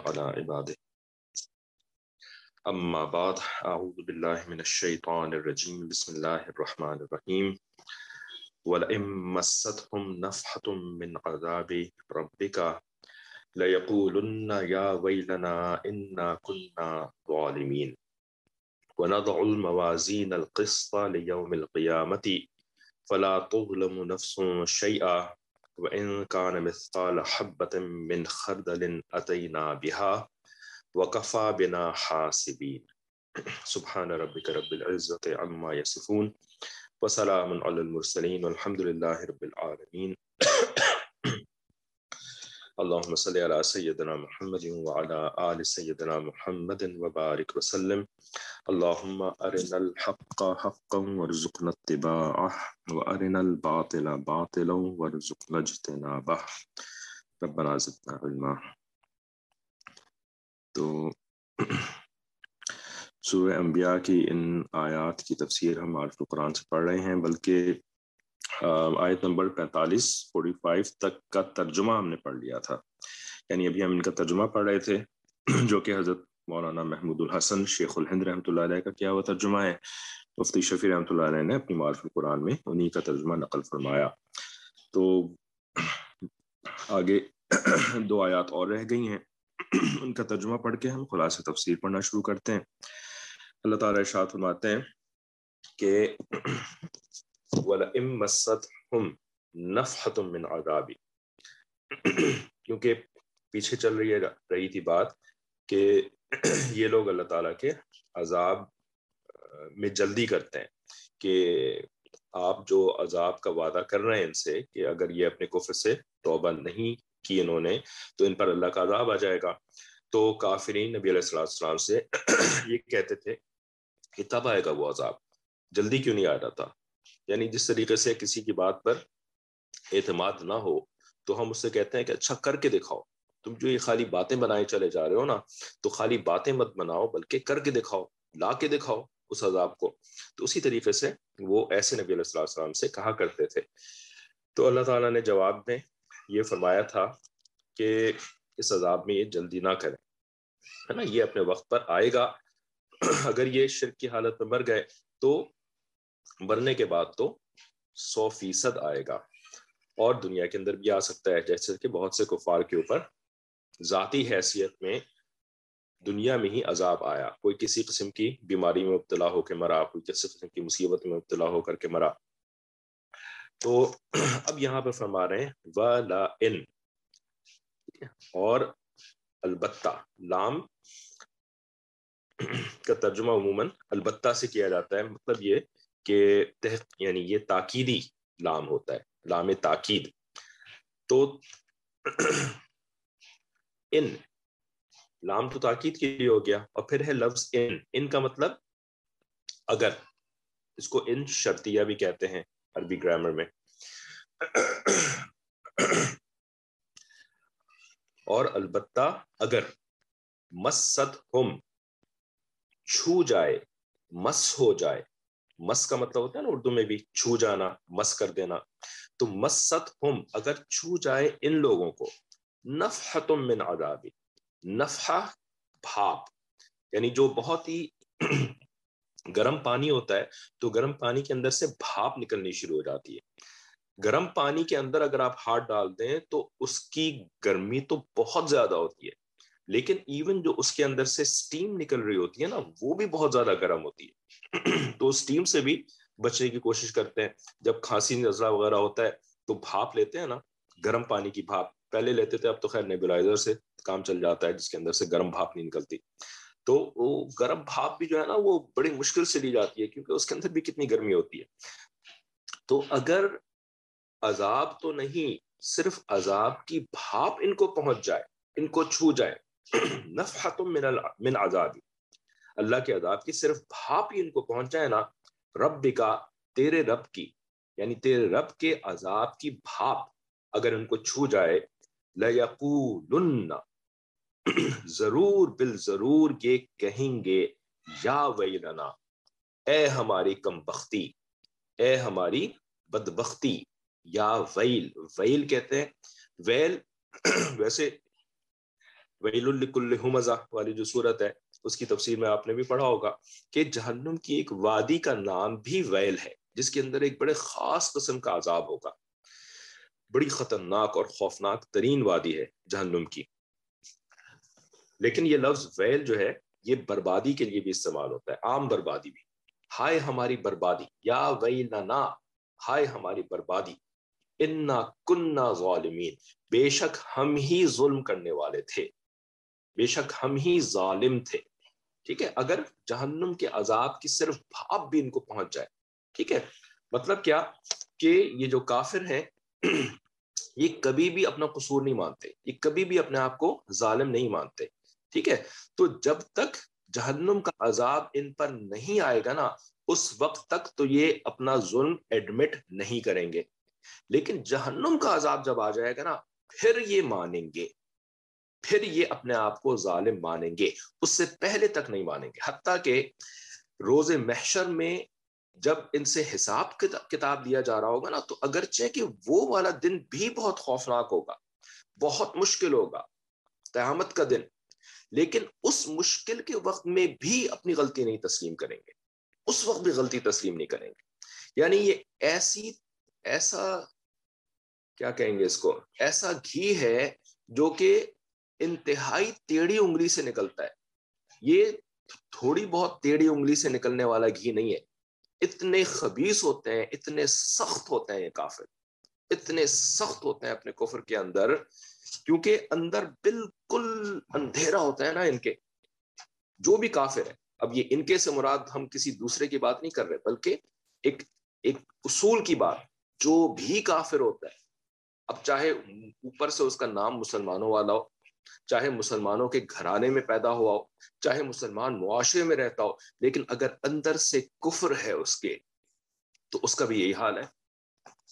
على عباده. أما بعد، أعوذ بالله من الشيطان الرجيم. بسم الله الرحمن الرحيم. ولئن مستهم نفحة من عذاب ربك ليقولن يا ويلنا إنا كنا ظالمين. ونضع الموازين القسط ليوم القيامة. فلا تظلم نفس شيئا. وإن كان مثقال حبة من خردل أتينا بها وكفى بنا حاسبين. سبحان ربك رب العزة عما يصفون وسلام على المرسلين والحمد لله رب العالمين. اللهم صل على سيدنا محمد وعلى آل سيدنا محمد وبارك وسلم. اللهم أرنا الحق حقا وارزقنا اتباعه، وأرنا الباطل باطلا وارزقنا اجتنابه. ربنا زدنا علما. تو سورہ انبیاء کی ان آیات کی تفسیر ہم عارف القرآن سے پڑھ رہے ہیں، بلکہ آیت نمبر پینتالیس فورٹی فائیو تک کا ترجمہ ہم نے پڑھ لیا تھا۔ یعنی ابھی ہم ان کا ترجمہ پڑھ رہے تھے، جو کہ حضرت مولانا محمود الحسن شیخ الہند رحمۃ اللہ علیہ کا کیا ہوا ترجمہ ہے۔ مفتی شفیع رحمۃ اللہ علیہ نے اپنی معرف القرآن میں انہی کا ترجمہ نقل فرمایا۔ تو آگے دو آیات اور رہ گئی ہیں۔ ان کا ترجمہ پڑھ کے ہم خلاص تفسیر پڑھنا شروع کرتے ہیں۔ اللہ تعالیٰ ارشاد فرماتے ہیں کہ وَلَئِن مَسَّتْهُمْ نَفْحَةٌ مِّنْ عَذَابِ کیونکہ پیچھے چل رہی ہے، رہی تھی بات کہ یہ لوگ اللہ تعالیٰ کے عذاب میں جلدی کرتے ہیں کہ آپ جو عذاب کا وعدہ کر رہے ہیں ان سے کہ اگر یہ اپنے کفر سے توبہ نہیں کی انہوں نے، تو ان پر اللہ کا عذاب آ جائے گا۔ تو کافرین نبی علیہ السلام سے یہ کہتے تھے کہ تب آئے گا وہ عذاب، جلدی کیوں نہیں آ رہا تھا یعنی جس طریقے سے کسی کی بات پر اعتماد نہ ہو، تو ہم اس سے کہتے ہیں کہ اچھا کر کے دکھاؤ۔ تم جو یہ خالی باتیں بنائے چلے جا رہے ہو نا، تو خالی باتیں مت بناؤ، بلکہ کر کے دکھاؤ، لا کے دکھاؤ اس عذاب کو۔ تو اسی طریقے سے وہ ایسے نبی علیہ السلام سے کہا کرتے تھے۔ تو اللہ تعالیٰ نے جواب میں یہ فرمایا تھا کہ اس عذاب میں یہ جلدی نہ کریں۔ ہے نا، یہ اپنے وقت پر آئے گا۔ اگر یہ شرک کی حالت میں مر گئے تو مرنے کے بعد تو سو فیصد آئے گا۔ اور دنیا کے اندر بھی آ سکتا ہے، جیسے کہ بہت سے کفار کے اوپر ذاتی حیثیت میں دنیا میں ہی عذاب آیا۔ کوئی کسی قسم کی بیماری میں مبتلا ہو کے مرا، کوئی کسی قسم کی مصیبت میں مبتلا ہو کر کے مرا۔ تو اب یہاں پر فرما رہے ہیں، ولا ان اور البتہ، لام کا ترجمہ عموماً البتہ سے کیا جاتا ہے۔ مطلب یہ کہ یعنی یہ تاکیدی لام ہوتا ہے، لام تاکید۔ تو ان، لام تو تاکید کے لیے ہو گیا اور پھر ہے لفظ ان۔ ان کا مطلب اگر اس کو ان شرطیہ بھی کہتے ہیں عربی گرامر میں۔ اور البتہ اگر مست ہم، چھو جائے، مس ہو جائے مس کا مطلب ہوتا ہے نا اردو میں بھی چھو جانا، مس کر دینا۔ تو مست ہم، اگر چھو جائے ان لوگوں کو نفحت من عذابی نفحہ بھاپ۔ یعنی جو بہت ہی گرم پانی ہوتا ہے، تو گرم پانی کے اندر سے بھاپ نکلنی شروع ہو جاتی ہے۔ گرم پانی کے اندر اگر آپ ہاتھ ڈال دیں تو اس کی گرمی تو بہت زیادہ ہوتی ہے۔ لیکن ایون جو اس کے اندر سے سٹیم نکل رہی ہوتی ہے نا، وہ بھی بہت زیادہ گرم ہوتی ہے۔ تو سٹیم سے بھی بچنے کی کوشش کرتے ہیں۔ جب کھانسی نزلہ وغیرہ ہوتا ہے تو بھاپ لیتے ہیں نا، گرم پانی کی بھاپ۔ پہلے لیتے تھے، اب تو خیر نیبلائزر سے کام چل جاتا ہے، جس کے اندر سے گرم بھاپ نہیں نکلتی۔ تو وہ گرم بھاپ بھی جو ہے نا، وہ بڑی مشکل سے لی جاتی ہے کیونکہ اس کے اندر بھی کتنی گرمی ہوتی ہے۔ تو اگر عذاب تو نہیں، صرف عذاب کی بھاپ ان کو پہنچ جائے، ان کو چھو جائے نفحت من من عذاب اللہ کے عذاب کی صرف بھاپ ہی ان کو پہنچ جائے نا۔ رب کا تیرے رب کی یعنی تیرے رب کے عذاب کی بھاپ اگر ان کو چھو جائے لَيَقُولُنَّ ضرور بال ضرور یہ کہیں گے، یا ویلنا، اے ہماری کم بختی، اے ہماری بدبختی، یا ویل۔ ویل کہتے ہیں۔ ویل ویسے ویل الکل حمزہ والی جو صورت ہے، اس کی تفسیر میں آپ نے بھی پڑھا ہوگا کہ جہنم کی ایک وادی کا نام بھی ویل ہے، جس کے اندر ایک بڑے خاص قسم کا عذاب ہوگا۔ بڑی خطرناک اور خوفناک ترین وادی ہے جہنم کی۔ لیکن یہ لفظ ویل جو ہے، یہ بربادی کے لیے بھی استعمال ہوتا ہے، عام بربادی بھی۔ ہائے ہماری بربادی، یا ویلنا، ہائے ہماری بربادی۔ انا کننا ظالمین۔ بے شک ہم ہی ظلم کرنے والے تھے۔ بے شک ہم ہی ظالم تھے۔ ٹھیک ہے، اگر جہنم کے عذاب کی صرف بھاپ بھی ان کو پہنچ جائے۔ ٹھیک ہے مطلب کیا کہ یہ جو کافر ہیں، یہ کبھی بھی اپنا قصور نہیں مانتے، یہ کبھی بھی اپنے آپ کو ظالم نہیں مانتے۔ ٹھیک ہے، تو جب تک جہنم کا عذاب ان پر نہیں آئے گا نا، اس وقت تک تو یہ اپنا ظلم ایڈمٹ نہیں کریں گے۔ لیکن جہنم کا عذاب جب آ جائے گا نا، پھر یہ مانیں گے۔ پھر یہ اپنے آپ کو ظالم مانیں گے۔ اس سے پہلے تک نہیں مانیں گے۔ حتیٰ کہ روز محشر میں جب ان سے حساب کتاب لیا جا رہا ہوگا نا، تو اگرچہ کہ وہ والا دن بھی بہت خوفناک ہوگا، بہت مشکل ہوگا، قیامت کا دن، لیکن اس مشکل کے وقت میں بھی اپنی غلطی نہیں تسلیم کریں گے۔ اس وقت بھی غلطی تسلیم نہیں کریں گے۔ یعنی یہ ایسی، ایسا، کیا کہیں گے اس کو، ایسا گھی ہے جو کہ انتہائی ٹیڑھی انگلی سے نکلتا ہے۔ یہ تھوڑی بہت ٹیڑھی انگلی سے نکلنے والا گھی نہیں ہے۔ اتنے خبیص ہوتے ہیں، اتنے سخت ہوتے ہیں یہ کافر۔ اتنے سخت ہوتے ہیں اپنے کفر کے اندر، کیونکہ اندر بالکل اندھیرا ہوتا ہے نا ان کے۔ جو بھی کافر ہے، اب یہ ان کے سے مراد ہم کسی دوسرے کی بات نہیں کر رہے، بلکہ ایک ایک اصول کی بات۔ جو بھی کافر ہوتا ہے، اب چاہے اوپر سے اس کا نام مسلمانوں والا ہو چاہے مسلمانوں کے گھرانے میں پیدا ہوا ہو، چاہے مسلمان معاشرے میں رہتا ہو، لیکن اگر اندر سے کفر ہے اس کے، تو اس کا بھی یہی حال ہے۔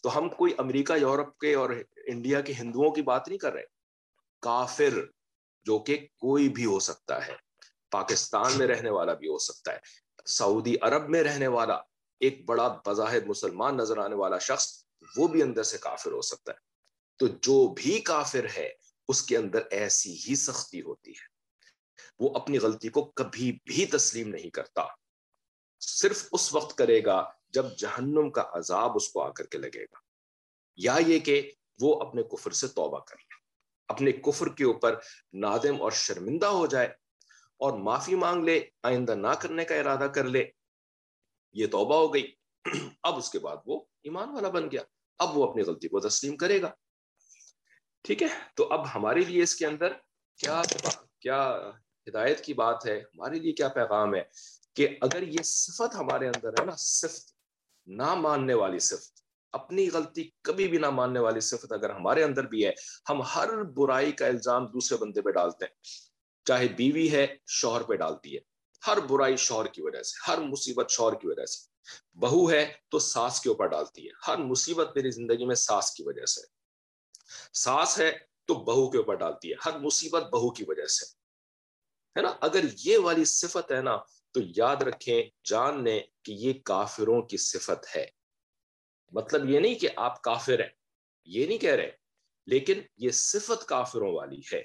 تو ہم کوئی امریکہ، یورپ کے اور انڈیا کے ہندوؤں کی بات نہیں کر رہے۔ کافر، جو کہ کوئی بھی ہو سکتا ہے، پاکستان میں رہنے والا بھی ہو سکتا ہے، سعودی عرب میں رہنے والا، ایک بڑا بظاہر مسلمان نظر آنے والا شخص، وہ بھی اندر سے کافر ہو سکتا ہے۔ تو جو بھی کافر ہے اس کے اندر ایسی ہی سختی ہوتی ہے۔ وہ اپنی غلطی کو کبھی بھی تسلیم نہیں کرتا۔ صرف اس وقت کرے گا جب جہنم کا عذاب اس کو آ کر کے لگے گا۔ یا یہ کہ وہ اپنے کفر سے توبہ کر لے۔ اپنے کفر کے اوپر نادم اور شرمندہ ہو جائے اور معافی مانگ لے، آئندہ نہ کرنے کا ارادہ کر لے۔ یہ توبہ ہو گئی۔ اب اس کے بعد وہ ایمان والا بن گیا۔ اب وہ اپنی غلطی کو تسلیم کرے گا۔ ٹھیک ہے؟ تو اب ہمارے لیے اس کے اندر کیا کیا ہدایت کی بات ہے؟ ہمارے لیے کیا پیغام ہے؟ کہ اگر یہ صفت ہمارے اندر ہے نا، صفت، نہ ماننے والی صفت، اپنی غلطی کبھی بھی نہ ماننے والی صفت اگر ہمارے اندر بھی ہے، ہم ہر برائی کا الزام دوسرے بندے پہ ڈالتے ہیں۔ چاہے بیوی ہے، شوہر پہ ڈالتی ہے۔ ہر برائی شوہر کی وجہ سے، ہر مصیبت شوہر کی وجہ سے۔ بہو ہے تو ساس کے اوپر ڈالتی ہے۔ ہر مصیبت میری زندگی میں ساس کی وجہ سے۔ ساس ہے تو بہو کے اوپر ڈالتی ہے، ہر مصیبت بہو کی وجہ سے۔ ہے نا؟ اگر یہ والی صفت ہے نا، تو یاد رکھیں، جان لیں کہ یہ کافروں کی صفت ہے۔ مطلب یہ نہیں کہ آپ کافر ہیں، یہ نہیں کہہ رہے لیکن یہ صفت کافروں والی ہے۔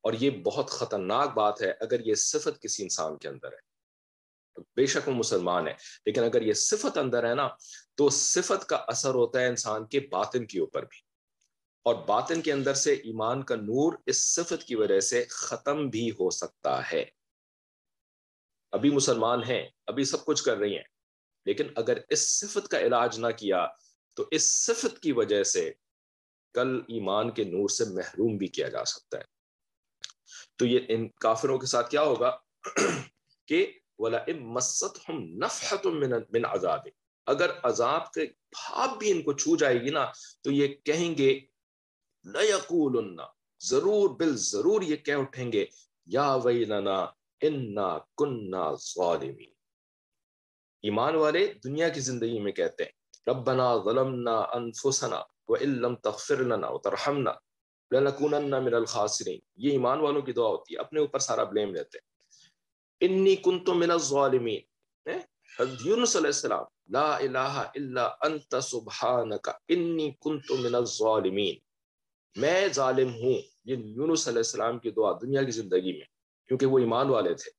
اور یہ بہت خطرناک بات ہے اگر یہ صفت کسی انسان کے اندر ہے۔ بے شک وہ مسلمان ہے، لیکن اگر یہ صفت اندر ہے نا، تو صفت کا اثر ہوتا ہے انسان کے باطن کے اوپر بھی۔ اور باطن کے اندر سے ایمان کا نور اس صفت کی وجہ سے ختم بھی ہو سکتا ہے۔ ابھی مسلمان ہیں، ابھی سب کچھ کر رہی ہیں، لیکن اگر اس صفت کا علاج نہ کیا تو اس صفت کی وجہ سے کل ایمان کے نور سے محروم بھی کیا جا سکتا ہے۔ تو یہ ان کافروں کے ساتھ کیا ہوگا؟ کہ من عذاب۔ اگر عذاب کے بھاپ بھی ان کو چھو جائے گی نا، تو یہ کہیں گے لَيَقُولُنَّ، ضرور، بل ضرور یہ کہہ اٹھیں گے، یا ویلنا انا کننا ظالمین۔ ایمان والے دنیا کی زندگی میں کہتے ہیں، ربنا ظلمنا انفسنا وان لم تغفر لنا وترحمنا لنکونن من الخاسرین یہ ایمان والوں کی دعا ہوتی ہے، اپنے اوپر سارا بلیم لیتے ہیں۔ انی کنت من الظالمین یونس علیہ السلام، لا الہ الا انت سبحانک، انی کنت من الظالمین میں ظالم ہوں یہ یونس علیہ السلام کی دعا دنیا کی زندگی میں، کیونکہ وہ ایمان والے تھے۔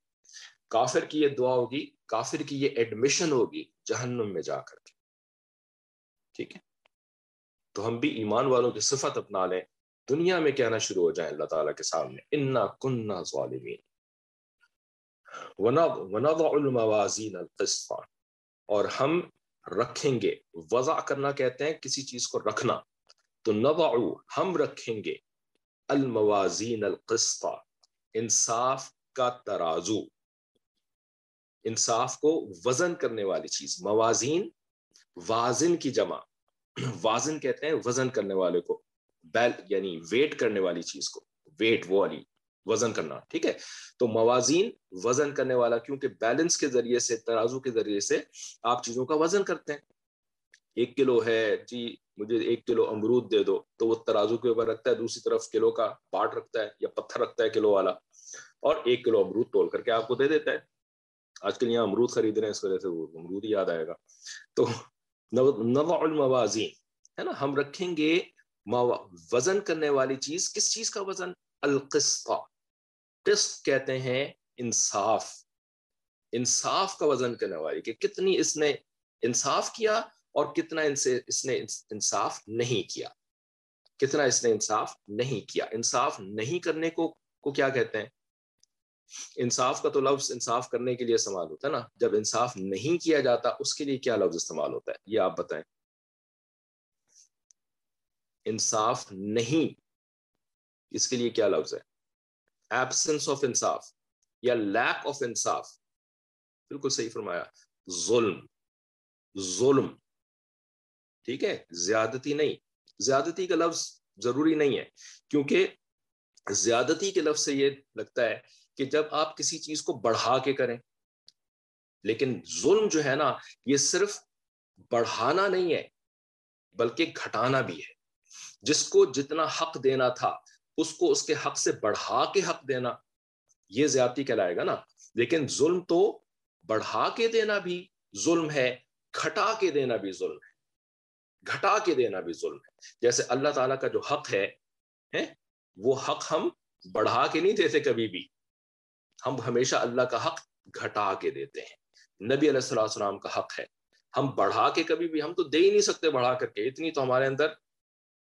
کافر کی یہ دعا ہوگی، کافر کی یہ ایڈمیشن ہوگی جہنم میں جا کر کے۔ ٹھیک ہے؟ تو ہم بھی ایمان والوں کی صفت اپنا لیں۔ دنیا میں کہنا شروع ہو جائیں اللہ تعالیٰ کے سامنے۔ انا کننا ظالمین۔ ونضع الموازین القسط۔ اور ہم رکھیں گے۔ وضع کرنا کہتے ہیں کسی چیز کو رکھنا۔ تو نضع ہم رکھیں گے الموازین القسط، انصاف کا ترازو۔ انصاف کو وزن کرنے والی چیز، موازین، وازن کی جمع۔ وازن کہتے ہیں وزن کرنے والے کو، بیل یعنی ویٹ کرنے والی چیز کو۔ ویٹ، وہ والی وزن کرنا، ٹھیک ہے؟ تو موازین، وزن کرنے والا، کیونکہ بیلنس کے ذریعے سے، ترازو کے ذریعے سے آپ چیزوں کا وزن کرتے ہیں۔ ایک کلو ہے جی مجھے ایک کلو امرود دے دو۔ تو وہ ترازو کے اوپر رکھتا ہے، دوسری طرف کلو کا پارٹ رکھتا ہے یا پتھر رکھتا ہے کلو والا۔ اور ایک کلو امرود تول کر کے آپ کو دے دیتا ہے۔ آج کل یہاں امرود خرید رہے ہیں، اس وجہ سے وہ امرود ہی یاد آئے گا۔ تو نوع الموازین، ہے نا؟ ہم رکھیں گے وزن کرنے والی چیز۔ کس چیز کا وزن؟ القسط۔ قسط کہتے ہیں انصاف۔ انصاف کا وزن کرنے والی کہ کتنی اس نے انصاف کیا اور کتنا ان سے اس نے انصاف نہیں کیا۔ کتنا اس نے انصاف نہیں کیا۔ انصاف نہیں کرنے کو کو کیا کہتے ہیں؟ انصاف کا تو لفظ انصاف کرنے کے لیے استعمال ہوتا ہے نا۔ جب انصاف نہیں کیا جاتا، اس کے لیے کیا لفظ استعمال ہوتا ہے؟ یہ آپ بتائیں۔ انصاف نہیں، اس کے لیے کیا لفظ ہے؟ ایبسنس آف انصاف یا لیک آف انصاف۔ بالکل صحیح فرمایا۔ ظلم۔ ظلم۔ ٹھیک ہے، زیادتی نہیں۔ زیادتی کا لفظ ضروری نہیں ہے، کیونکہ زیادتی کے لفظ سے یہ لگتا ہے کہ جب آپ کسی چیز کو بڑھا کے کریں، لیکن ظلم جو ہے نا، یہ صرف بڑھانا نہیں ہے، بلکہ گھٹانا بھی ہے۔ جس کو جتنا حق دینا تھا، اس کو اس کے حق سے بڑھا کے حق دینا، یہ زیادتی کہلائے گا نا۔ لیکن ظلم تو بڑھا کے دینا بھی ظلم ہے، گھٹا کے دینا بھی ظلم ہے گھٹا کے دینا بھی ظلم ہے۔ جیسے اللہ تعالیٰ کا جو حق ہے وہ حق ہم بڑھا کے نہیں دیتے کبھی بھی۔ ہم ہمیشہ اللہ کا حق گھٹا کے دیتے ہیں۔ نبی علیہ السلام کا حق ہے۔ ہم بڑھا کے کبھی بھی ہم تو دے ہی نہیں سکتے بڑھا کر کے۔ اتنی تو ہمارے اندر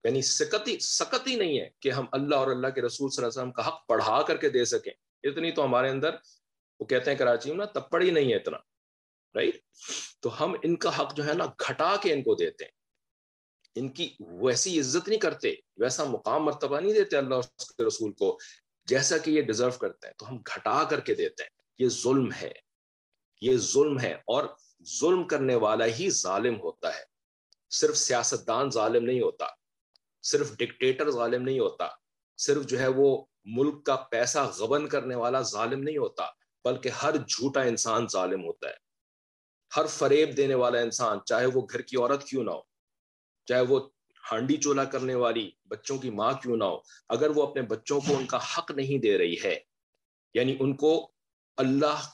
یعنی سکتی سکتی نہیں ہے کہ ہم اللہ اور اللہ کے رسول صلی اللہ علیہ وسلم کا حق پڑھا کر کے دے سکیں۔ اتنی تو ہمارے اندر، وہ کہتے ہیں کراچی میں نا تپڑ ہی نہیں ہے اتنا رائٹ تو ہم ان کا حق جو ہے نا، گھٹا کے ان کو دیتے ہیں۔ ان کی ویسی عزت نہیں کرتے، ویسا مقام مرتبہ نہیں دیتے اللہ اس کے رسول کو، جیسا کہ یہ ڈیزرو کرتے ہیں۔ تو ہم گھٹا کر کے دیتے ہیں۔ یہ ظلم ہے۔ یہ ظلم ہے۔ اور ظلم کرنے والا ہی ظالم ہوتا ہے۔ صرف سیاستدان ظالم نہیں ہوتا۔ صرف ڈکٹیٹر ظالم نہیں ہوتا۔ صرف جو ہے وہ ملک کا پیسہ غبن کرنے والا ظالم نہیں ہوتا، بلکہ ہر جھوٹا انسان ظالم ہوتا ہے۔ ہر فریب دینے والا انسان، چاہے وہ گھر کی عورت کیوں نہ ہو۔ چاہے وہ ہانڈی چولا کرنے والی بچوں کی ماں کیوں نہ ہو، اگر وہ اپنے بچوں کو ان کا حق نہیں دے رہی ہے یعنی ان کو اللہ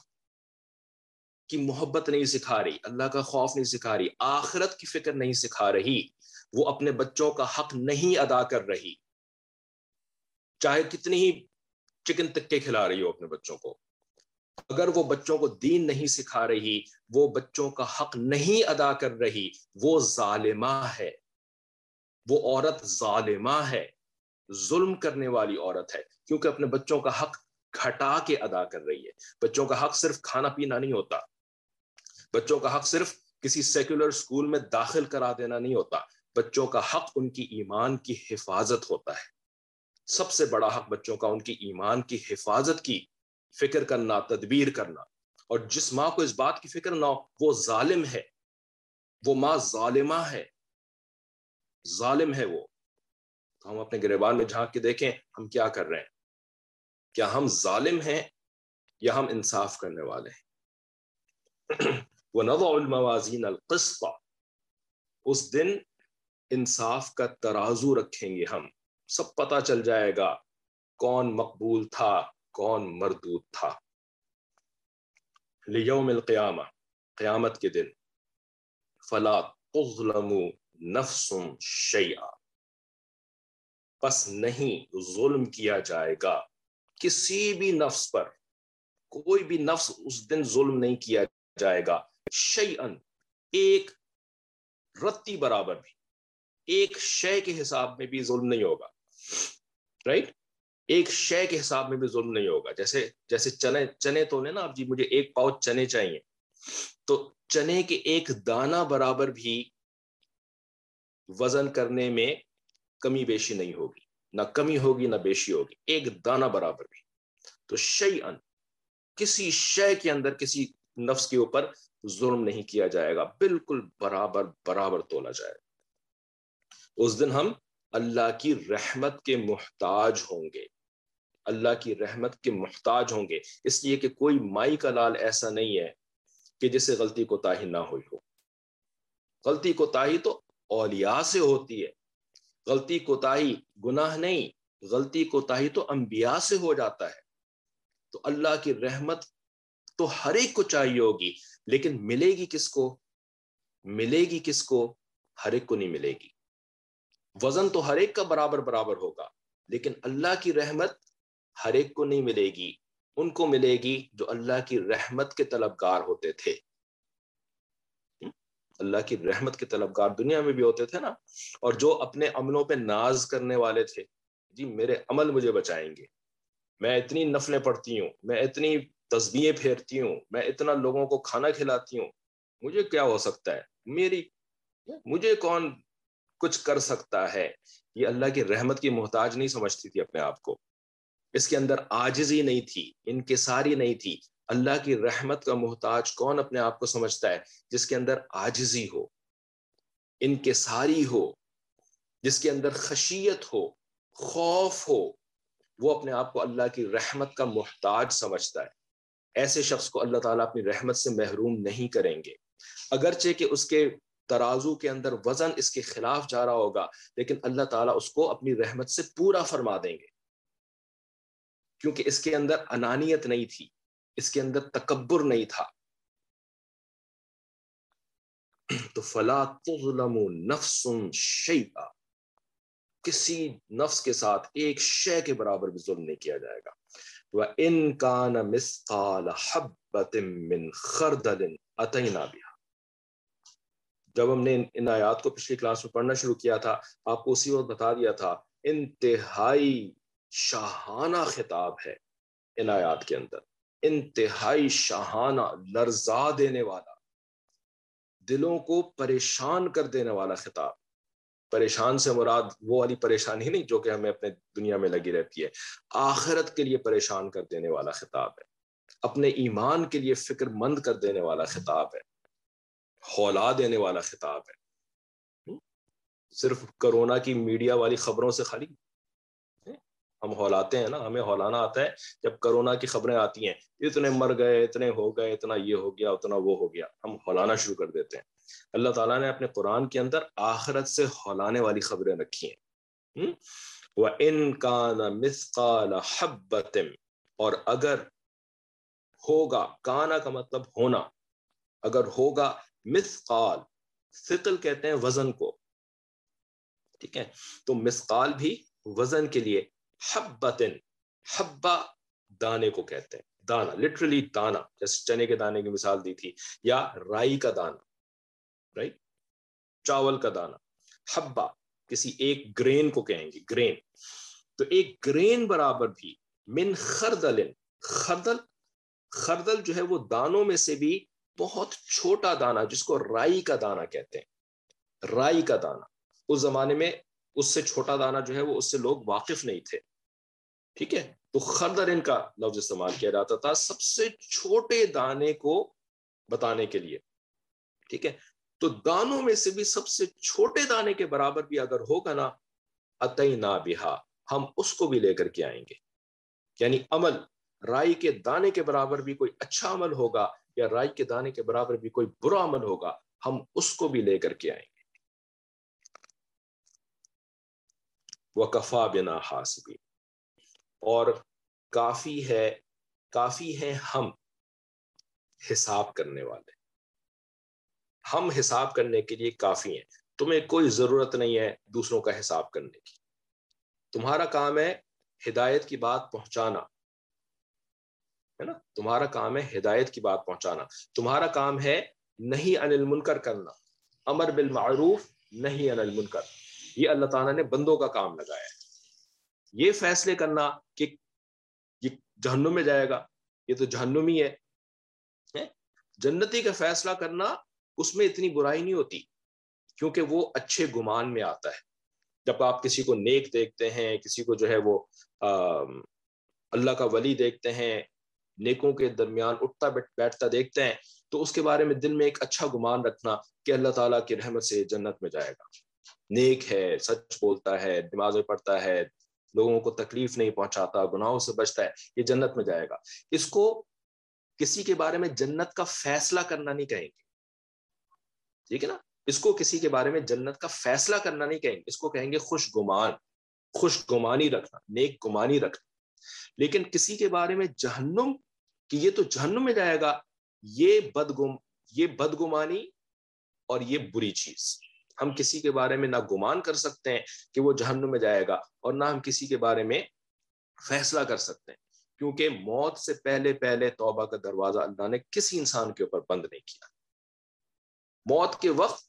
کی محبت نہیں سکھا رہی، اللہ کا خوف نہیں سکھا رہی، آخرت کی فکر نہیں سکھا رہی، وہ اپنے بچوں کا حق نہیں ادا کر رہی۔ چاہے کتنی ہی چکن تکے کھلا رہی ہو اپنے بچوں کو۔ اگر وہ بچوں کو دین نہیں سکھا رہی، وہ بچوں کا حق نہیں ادا کر رہی، وہ ظالمہ ہے۔ وہ عورت ظالمہ ہے، ظلم کرنے والی عورت ہے، کیونکہ اپنے بچوں کا حق گھٹا کے ادا کر رہی ہے۔ بچوں کا حق صرف کھانا پینا نہیں ہوتا، بچوں کا حق صرف کسی سیکولر اسکول میں داخل کرا دینا نہیں ہوتا، بچوں کا حق ان کی ایمان کی حفاظت ہوتا ہے۔ سب سے بڑا حق بچوں کا ان کی ایمان کی حفاظت کی، فکر کرنا، تدبیر کرنا۔ اور جس ماں کو اس بات کی فکر نہ ہو، وہ ظالم ہے، وہ ماں ظالمہ ہے۔ ظالم ہے وہ۔ تو ہم اپنے گریبان میں جھانک کے دیکھیں ہم کیا کر رہے ہیں۔ کیا ہم ظالم ہیں یا ہم انصاف کرنے والے ہیں؟ وہ نو الموازین القسط۔ اس دن انصاف کا ترازو رکھیں گے ہم۔ سب پتا چل جائے گا کون مقبول تھا، کون مردود تھا۔ لیوم القیامہ قیامت کے دن۔ فلا تظلم نفس شیئا۔ بس نہیں ظلم کیا جائے گا کسی بھی نفس پر۔ کوئی بھی نفس اس دن ظلم نہیں کیا جائے گا۔ شیئن ایک رتی برابر بھی، ایک شے کے حساب میں بھی ظلم نہیں ہوگا۔ رائٹ ایک شے کے حساب میں بھی ظلم نہیں ہوگا۔ جیسے جیسے چنے چنے تو نا آپ جی مجھے ایک پاؤ چنے چاہیے۔ تو چنے کے ایک دانہ برابر بھی وزن کرنے میں کمی بیشی نہیں ہوگی، نہ کمی ہوگی نہ بیشی ہوگی، ایک دانہ برابر بھی۔ تو شی ان کسی شے کے اندر، کسی نفس کے اوپر ظلم نہیں کیا جائے گا، بالکل برابر برابر تولا جائے۔ گا اس دن ہم اللہ کی رحمت کے محتاج ہوں گے۔ اللہ کی رحمت کے محتاج ہوں گے۔ اس لیے کہ کوئی مائی کا لال ایسا نہیں ہے کہ جسے غلطی کو تاہی نہ ہوئی ہو۔ غلطی کو تاہی تو اولیاء سے ہوتی ہے۔ غلطی کو تاہی گناہ نہیں، غلطی کو تاہی تو انبیاء سے ہو جاتا ہے۔ تو اللہ کی رحمت تو ہر ایک کو چاہیے ہوگی، لیکن ملے گی کس کو؟ ملے گی کس کو؟ ہر ایک کو نہیں ملے گی۔ وزن تو ہر ایک کا برابر برابر ہوگا، لیکن اللہ کی رحمت ہر ایک کو نہیں ملے گی۔ ان کو ملے گی جو اللہ کی رحمت کے طلبگار ہوتے تھے۔ اللہ کی رحمت کے طلبگار دنیا میں بھی ہوتے تھے نا، اور جو اپنے عملوں پہ ناز کرنے والے تھے جی میرے عمل مجھے بچائیں گے۔ میں اتنی نفلیں پڑھتی ہوں، میں اتنی تصویریں پھیرتی ہوں، میں اتنا لوگوں کو کھانا کھلاتی ہوں، مجھے کیا ہو سکتا ہے؟ میری، مجھے کون کچھ کر سکتا ہے؟ یہ اللہ کی رحمت کی محتاج نہیں سمجھتی تھی اپنے آپ کو۔ اس کے اندر آجزی نہیں تھی ان کے ساری نہیں تھی۔ اللہ کی رحمت کا محتاج کون اپنے آپ کو سمجھتا ہے؟ جس کے اندر آجزی ہو ان کے ساری ہو، جس کے اندر خشیت ہو، خوف ہو، وہ اپنے آپ کو اللہ کی رحمت کا محتاج سمجھتا ہے۔ ایسے شخص کو اللہ تعالیٰ اپنی رحمت سے محروم نہیں کریں گے۔ اگرچہ کہ اس کے ترازو کے اندر وزن اس کے خلاف جا رہا ہوگا، لیکن اللہ تعالیٰ اس کو اپنی رحمت سے پورا فرما دیں گے۔ کیونکہ اس کے اندر انانیت نہیں تھی۔ اس کے اندر تکبر نہیں تھا۔ تو فلا تظلم نفس شیئا، کسی نفس کے ساتھ ایک شے کے برابر بھی ظلم نہیں کیا جائے گا۔ وَإِن كَانَ مِثْقَالَ حَبَّةٍ مِّن خَرْدَلٍ أَتَيْنَا بِهَا جب ہم نے ان آیات کو پچھلی کلاس میں پڑھنا شروع کیا تھا، آپ کو اسی وقت بتا دیا تھا، انتہائی شاہانہ خطاب ہے ان آیات کے اندر۔ انتہائی شاہانہ لرزا دینے والا، دلوں کو پریشان کر دینے والا خطاب۔ پریشان سے مراد وہ والی پریشانی نہیں جو کہ ہمیں اپنے دنیا میں لگی رہتی ہے۔ آخرت کے لیے پریشان کر دینے والا خطاب ہے۔ اپنے ایمان کے لیے فکر مند کر دینے والا خطاب ہے۔ ہولا دینے والا خطاب ہے۔ صرف کرونا کی میڈیا والی خبروں سے خالی۔ ہم ہولاتے ہیں نا، ہمیں ہولانا آتا ہے جب کرونا کی خبریں آتی ہیں اتنے مر گئے، اتنے ہو گئے، اتنا یہ ہو گیا، اتنا وہ ہو گیا، ہم ہولانا شروع کر دیتے ہیں۔ اللہ تعالیٰ نے اپنے قرآن کے اندر آخرت سے ہولانے والی خبریں رکھی ہیں۔ وہ ان کا نہ اور اگر ہوگا، کانا کا مطلب ہونا، اگر ہوگا مسقال فکل کہتے ہیں وزن کو۔ ٹھیک ہے؟ تو مسقال بھی وزن کے لیے حبتن حبا دانے کو کہتے ہیں، دانا لٹرلی دانا، جیسے چنے کے دانے کی مثال دی تھی، یا رائی کا دانا رائٹ چاول کا دانا حبا کسی ایک گرین کو کہیں گے، گرین۔ تو ایک گرین برابر بھی، من خردل خردل خردل جو ہے وہ دانوں میں سے بھی بہت چھوٹا دانا، جس کو رائی کا دانا کہتے ہیں۔ رائی کا دانا، اس زمانے میں اس سے چھوٹا دانا جو ہے وہ اس سے لوگ واقف نہیں تھے۔ ٹھیک ہے؟ تو خردر ان کا لفظ استعمال کیا جاتا تھا سب سے چھوٹے دانے کو بتانے کے لیے، ٹھیک ہے؟ تو دانوں میں سے بھی سب سے چھوٹے دانے کے برابر بھی اگر ہوگا نا اتئی نا بہا، ہم اس کو بھی لے کر کے آئیں گے۔ یعنی عمل، رائی کے دانے کے برابر بھی کوئی اچھا عمل ہوگا یا رائی کے دانے کے برابر بھی کوئی برا عمل ہوگا، ہم اس کو بھی لے کر کے آئیں گے۔ وہ کفا بنا حاصبی اور کافی ہے کافی ہے ہم حساب کرنے والے۔ ہم حساب کرنے کے لیے کافی ہیں۔ تمہیں کوئی ضرورت نہیں ہے دوسروں کا حساب کرنے کی۔ تمہارا کام ہے ہدایت کی بات پہنچانا، ہے نا؟ تمہارا کام ہے ہدایت کی بات پہنچانا۔ تمہارا کام ہے نہیں انل منکر کرنا۔ امر بالمعروف، نہیں انل منکر یہ اللہ تعالیٰ نے بندوں کا کام لگایا ہے۔ یہ فیصلے کرنا کہ یہ جہنم میں جائے گا، یہ تو جہنمی ہے جنتی کا فیصلہ کرنا اس میں اتنی برائی نہیں ہوتی کیونکہ وہ اچھے گمان میں آتا ہے۔ جب آپ کسی کو نیک دیکھتے ہیں، کسی کو جو ہے وہ اللہ کا ولی دیکھتے ہیں، نیکوں کے درمیان اٹھتا بیٹھتا دیکھتے ہیں، تو اس کے بارے میں دل میں ایک اچھا گمان رکھنا کہ اللہ تعالیٰ کی رحمت سے جنت میں جائے گا۔ نیک ہے، سچ بولتا ہے نماز پڑھتا ہے لوگوں کو تکلیف نہیں پہنچاتا، گناہوں سے بچتا ہے، یہ جنت میں جائے گا۔ اس کو کسی کے بارے میں جنت کا فیصلہ کرنا نہیں کہیں گے۔ ٹھیک ہے نا؟ اس کو کسی کے بارے میں جنت کا فیصلہ کرنا نہیں کہیں گے۔ اس کو کہیں گے خوش گمان خوش گمانی رکھنا، نیک گمانی رکھنا۔ لیکن کسی کے بارے میں جہنم، کہ یہ تو جہنم میں جائے گا، یہ بدگم، یہ بدگمانی اور یہ بری چیز۔ ہم کسی کے بارے میں نہ گمان کر سکتے ہیں کہ وہ جہنم میں جائے گا اور نہ ہم کسی کے بارے میں فیصلہ کر سکتے ہیں۔ کیونکہ موت سے پہلے پہلے توبہ کا دروازہ اللہ نے کسی انسان کے اوپر بند نہیں کیا۔ موت کے وقت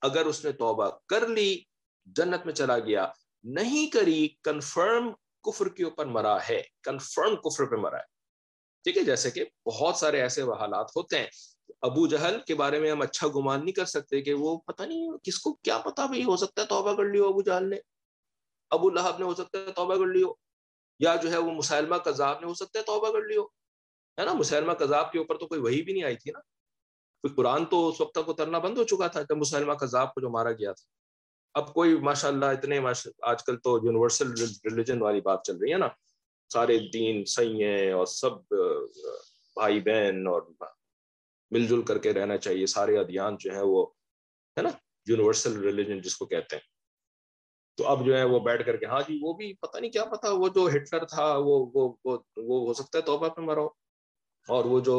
اگر اس نے توبہ کر لی، جنت میں چلا گیا، نہیں کری کنفرم کفر کے اوپر مرا ہے۔ کنفرم کفر پہ مرا ہے۔ ٹھیک ہے، جیسے کہ بہت سارے ایسے حالات ہوتے ہیں ابو جہل کے بارے میں ہم اچھا گمان نہیں کر سکتے کہ وہ پتہ نہیں کس کو کیا پتا بھائی ہو سکتا ہے توبہ کر لیو ابو جہل نے۔ ابو لہب نے ہو سکتا ہے توبہ کر لیو یا جو ہے وہ مسلمہ کذاب نے ہو سکتا ہے توبہ کر لیو ہے نا؟ مسلمہ کذاب کے اوپر تو کوئی وہی بھی نہیں آئی تھی نا۔ کوئی قرآن تو اس وقت تک اترنا بند ہو چکا تھا جب مسلمہ کذاب کو جو مارا گیا تھا۔ اب کوئی ماشاء اللہ اتنے آج کل تو یونیورسل ریلیجن والی بات چل رہی ہے نا۔ سارے دین صحیح ہیں اور سب بھائی بہن اور مل جل کر کے رہنا چاہیے۔ سارے ادیان جو ہے وہ، ہے نا یونیورسل ریلیجن جس کو کہتے ہیں۔ تو اب جو ہے وہ بیٹھ کر کے ہاں جی وہ بھی پتہ نہیں کیا پتا وہ جو ہٹلر تھا، وہ وہ وہ ہو سکتا ہے توبہ پہ مرا ہو۔ اور وہ جو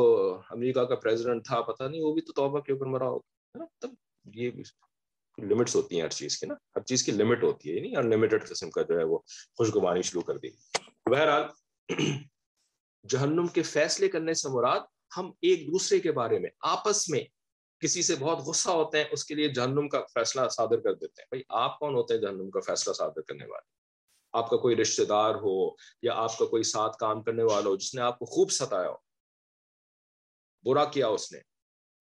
امریکہ کا پریزیڈنٹ تھا، پتہ نہیں، وہ بھی تو توبہ کے اوپر مرا ہو۔ ہے نا، تب یہ لمٹس ہوتی ہیں ہر چیز کی نا۔ ہر چیز کی لمٹ ہوتی ہے یعنی نہیں انلمیٹڈ قسم کا جو ہے وہ خوشگوانی شروع کر دی۔ بہرحال، جہنم کے فیصلے کرنے سے مراد ہم ایک دوسرے کے بارے میں، آپس میں کسی سے بہت غصہ ہوتے ہیں، اس کے لیے جہنم کا فیصلہ صادر کر دیتے ہیں۔ بھائی، آپ کون ہوتے ہیں جہنم کا فیصلہ صادر کرنے والے؟ آپ کا کوئی رشتہ دار ہو یا آپ کا کوئی ساتھ کام کرنے والا ہو، جس نے آپ کو خوب ستایا ہو، برا کیا اس نے،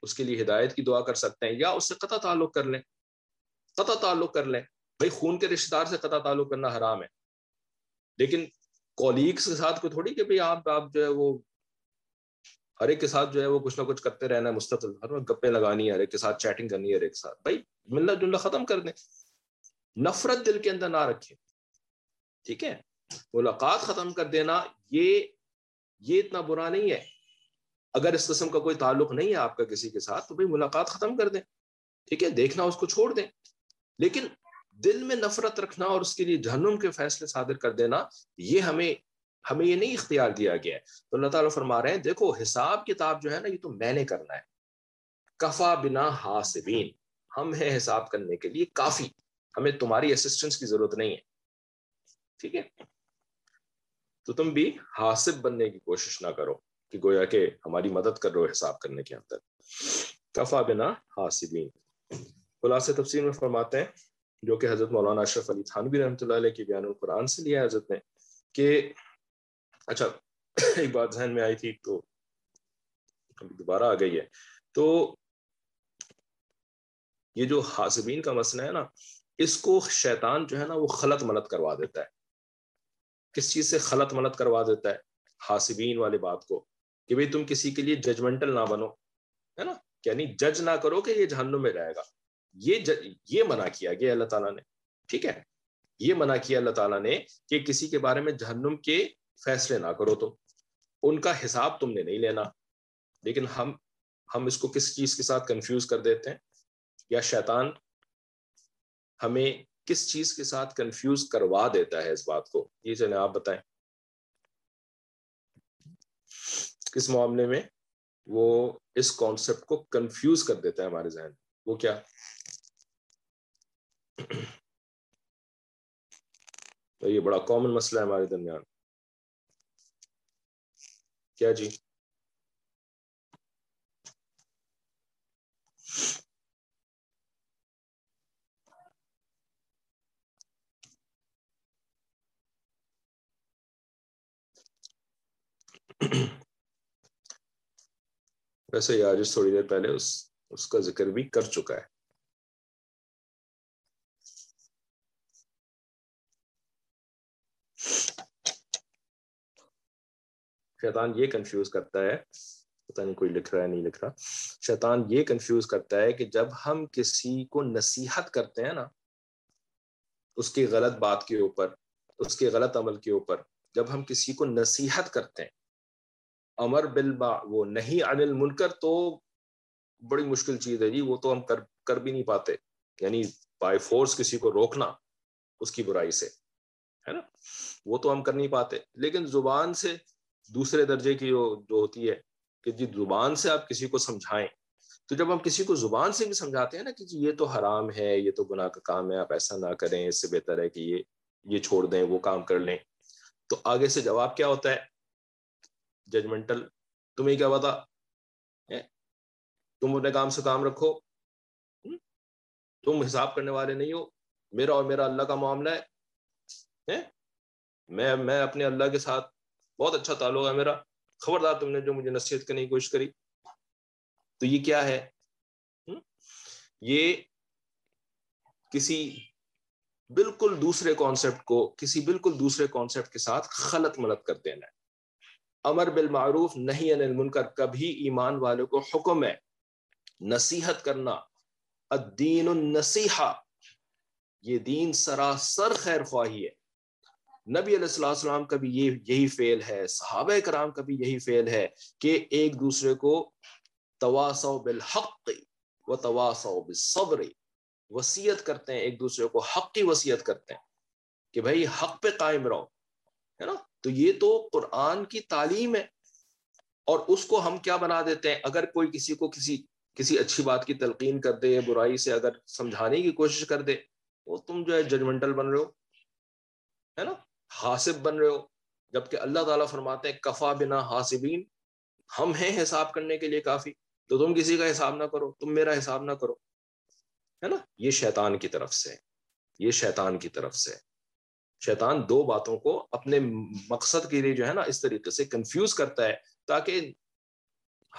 اس کے لیے ہدایت کی دعا کر سکتے ہیں یا اس سے قطع تعلق کر لیں۔ قطع تعلق کر لیں۔ بھائی، خون کے رشتہ دار سے قطع تعلق کرنا حرام ہے۔ لیکن کولیگس کے ساتھ کوئی تھوڑی کہ بھائی، آپ آپ جو ہے وہ ہر ایک کے ساتھ جو ہے وہ کچھ نہ کچھ کرتے رہنا ہے، مستقل، ہر وقت گپے لگانی ہے، ہر ایک کے ساتھ چیٹنگ کرنی ہے، ہر ایک ساتھ۔ بھائی، ملنا جلنا ختم کر دیں۔ نفرت دل کے اندر نہ رکھے ٹھیک ہے؟ ملاقات ختم کر دینا، یہ یہ اتنا برا نہیں ہے۔ اگر اس قسم کا کوئی تعلق نہیں ہے آپ کا کسی کے ساتھ، تو بھائی ملاقات ختم کر دیں۔ ٹھیک ہے؟ دیکھنا، اس کو چھوڑ دیں۔ لیکن دل میں نفرت رکھنا اور اس کے لیے جہنم کے فیصلے صادر کر دینا، یہ ہمیں ہمیں یہ نہیں اختیار دیا گیا ہے۔ تو اللہ تعالیٰ فرما رہے ہیں، دیکھو حساب کتاب جو ہے نا، یہ تو میں نے کرنا ہے۔ کفا بنا حاسبین، ہم ہیں حساب کرنے کے لیے کافی۔ ہمیں تمہاری اسسٹنس کی ضرورت نہیں ہے۔ ٹھیک ہے؟ تو تم بھی حاسب بننے کی کوشش نہ کرو کہ گویا کہ ہماری مدد کر رہو حساب کرنے کے اندر۔ کفا بنا حاسبین۔ خلاص تفسیر میں فرماتے ہیں، جو کہ حضرت مولانا اشرف علی تھانوی رحمۃ اللہ علیہ کی بیان القرآن سے لیا حضرت نے، کہ اچھا ایک بات ذہن میں آئی تھی تو دوبارہ آ گئی ہے۔ تو یہ جو حاسبین کا مسئلہ ہے نا، اس کو شیطان جو ہے نا، وہ خلط ملت کروا دیتا ہے۔ کس چیز سے خلط ملت کروا دیتا ہے؟ حاسبین والے بات کو۔ کہ بھئی تم کسی کے لیے ججمنٹل نہ بنو، ہے نا؟ یعنی جج نہ کرو کہ یہ جہنم میں رہے گا۔ یہ ج، یہ منع کیا گیا اللہ تعالیٰ نے، ٹھیک ہے؟ یہ منع کیا اللہ تعالیٰ نے کہ کسی کے بارے میں جہنم کے فیصلے نہ کرو تو ان کا حساب تم نے نہیں لینا۔ لیکن ہم ہم اس کو کس چیز کے ساتھ کنفیوز کر دیتے ہیں؟ یا شیطان ہمیں کس چیز کے ساتھ کنفیوز کروا دیتا ہے اس بات کو؟ یہ چلیں آپ بتائیں۔ کس معاملے میں وہ اس کانسیپٹ کو کنفیوز کر دیتا ہے ہمارے ذہن وہ کیا؟ تو یہ بڑا کامن مسئلہ ہے ہمارے درمیان۔ کیا جی؟ ویسے آج تھوڑی دیر پہلے اس اس کا ذکر بھی کر چکا ہے۔ شیطان یہ کنفیوز کرتا ہے، پتہ نہیں کوئی لکھ رہا ہے، نہیں لکھ رہا۔ شیطان یہ کنفیوز کرتا ہے کہ جب ہم کسی کو نصیحت کرتے ہیں نا، اس کی غلط بات کے اوپر، اس کے غلط عمل کے اوپر جب ہم کسی کو نصیحت کرتے ہیں، امر بالبا وہ نہیں عن المنکر تو بڑی مشکل چیز ہے جی وہ تو ہم کر کر بھی نہیں پاتے۔ یعنی بائی فورس کسی کو روکنا اس کی برائی سے، ہے نا؟ وہ تو ہم کر نہیں پاتے۔ لیکن زبان سے دوسرے درجے کی جو ہوتی ہے کہ جی زبان سے آپ کسی کو سمجھائیں۔ تو جب ہم کسی کو زبان سے بھی سمجھاتے ہیں نا کہ جی یہ تو حرام ہے، یہ تو گناہ کا کام ہے، آپ ایسا نہ کریں، اس سے بہتر ہے کہ یہ یہ چھوڑ دیں، وہ کام کر لیں۔ تو آگے سے جواب کیا ہوتا ہے؟ ججمنٹل تمہیں کیا پتا؟ تم اپنے کام سے کام رکھو۔ تم حساب کرنے والے نہیں ہو۔ میرا اور میرا اللہ کا معاملہ ہے۔ میں میں اپنے اللہ کے ساتھ بہت اچھا تعلق ہے میرا۔ خبردار تم نے جو مجھے نصیحت کرنے کی کوشش کری۔ تو یہ کیا ہے؟ یہ کسی بالکل دوسرے کانسیپٹ کو، کسی بالکل دوسرے کانسیپٹ کے ساتھ خلط ملت کر دینا ہے۔ امر بالمعروف نہیں انل المنکر، کبھی ایمان والوں کو حکم ہے۔ نصیحت کرنا۔ الدین النصیحہ۔ یہ دین سراسر خیر خواہی ہے۔ نبی علیہ السلام السلام کا بھی یہ یہی فعل ہے، صحابہ کرام کا بھی یہی فعل ہے کہ ایک دوسرے کو تواسو بالحق و تواسو بالصبر وسیعت کرتے ہیں، ایک دوسرے کو حق کی وسیعت کرتے ہیں کہ بھائی حق پہ قائم رہو، ہے نا؟ تو یہ تو قرآن کی تعلیم ہے اور اس کو ہم کیا بنا دیتے ہیں؟ اگر کوئی کسی کو کسی کسی اچھی بات کی تلقین کر دے، برائی سے اگر سمجھانے کی کوشش کر دے، وہ تم جو ہے ججمنٹل بن رہے ہو، ہے نا؟ حاسب بن رہے ہو؟ جبکہ اللہ تعالیٰ فرماتے ہیں، کفا بنا حاسبین، ہم ہیں حساب کرنے کے لیے کافی، تو تم کسی کا حساب نہ کرو، تم میرا حساب نہ کرو۔ ہے نا؟ یہ شیطان کی طرف سے، یہ شیطان کی طرف سے۔ شیطان دو باتوں کو اپنے مقصد کے لیے جو ہے نا، اس طریقے سے کنفیوز کرتا ہے، تاکہ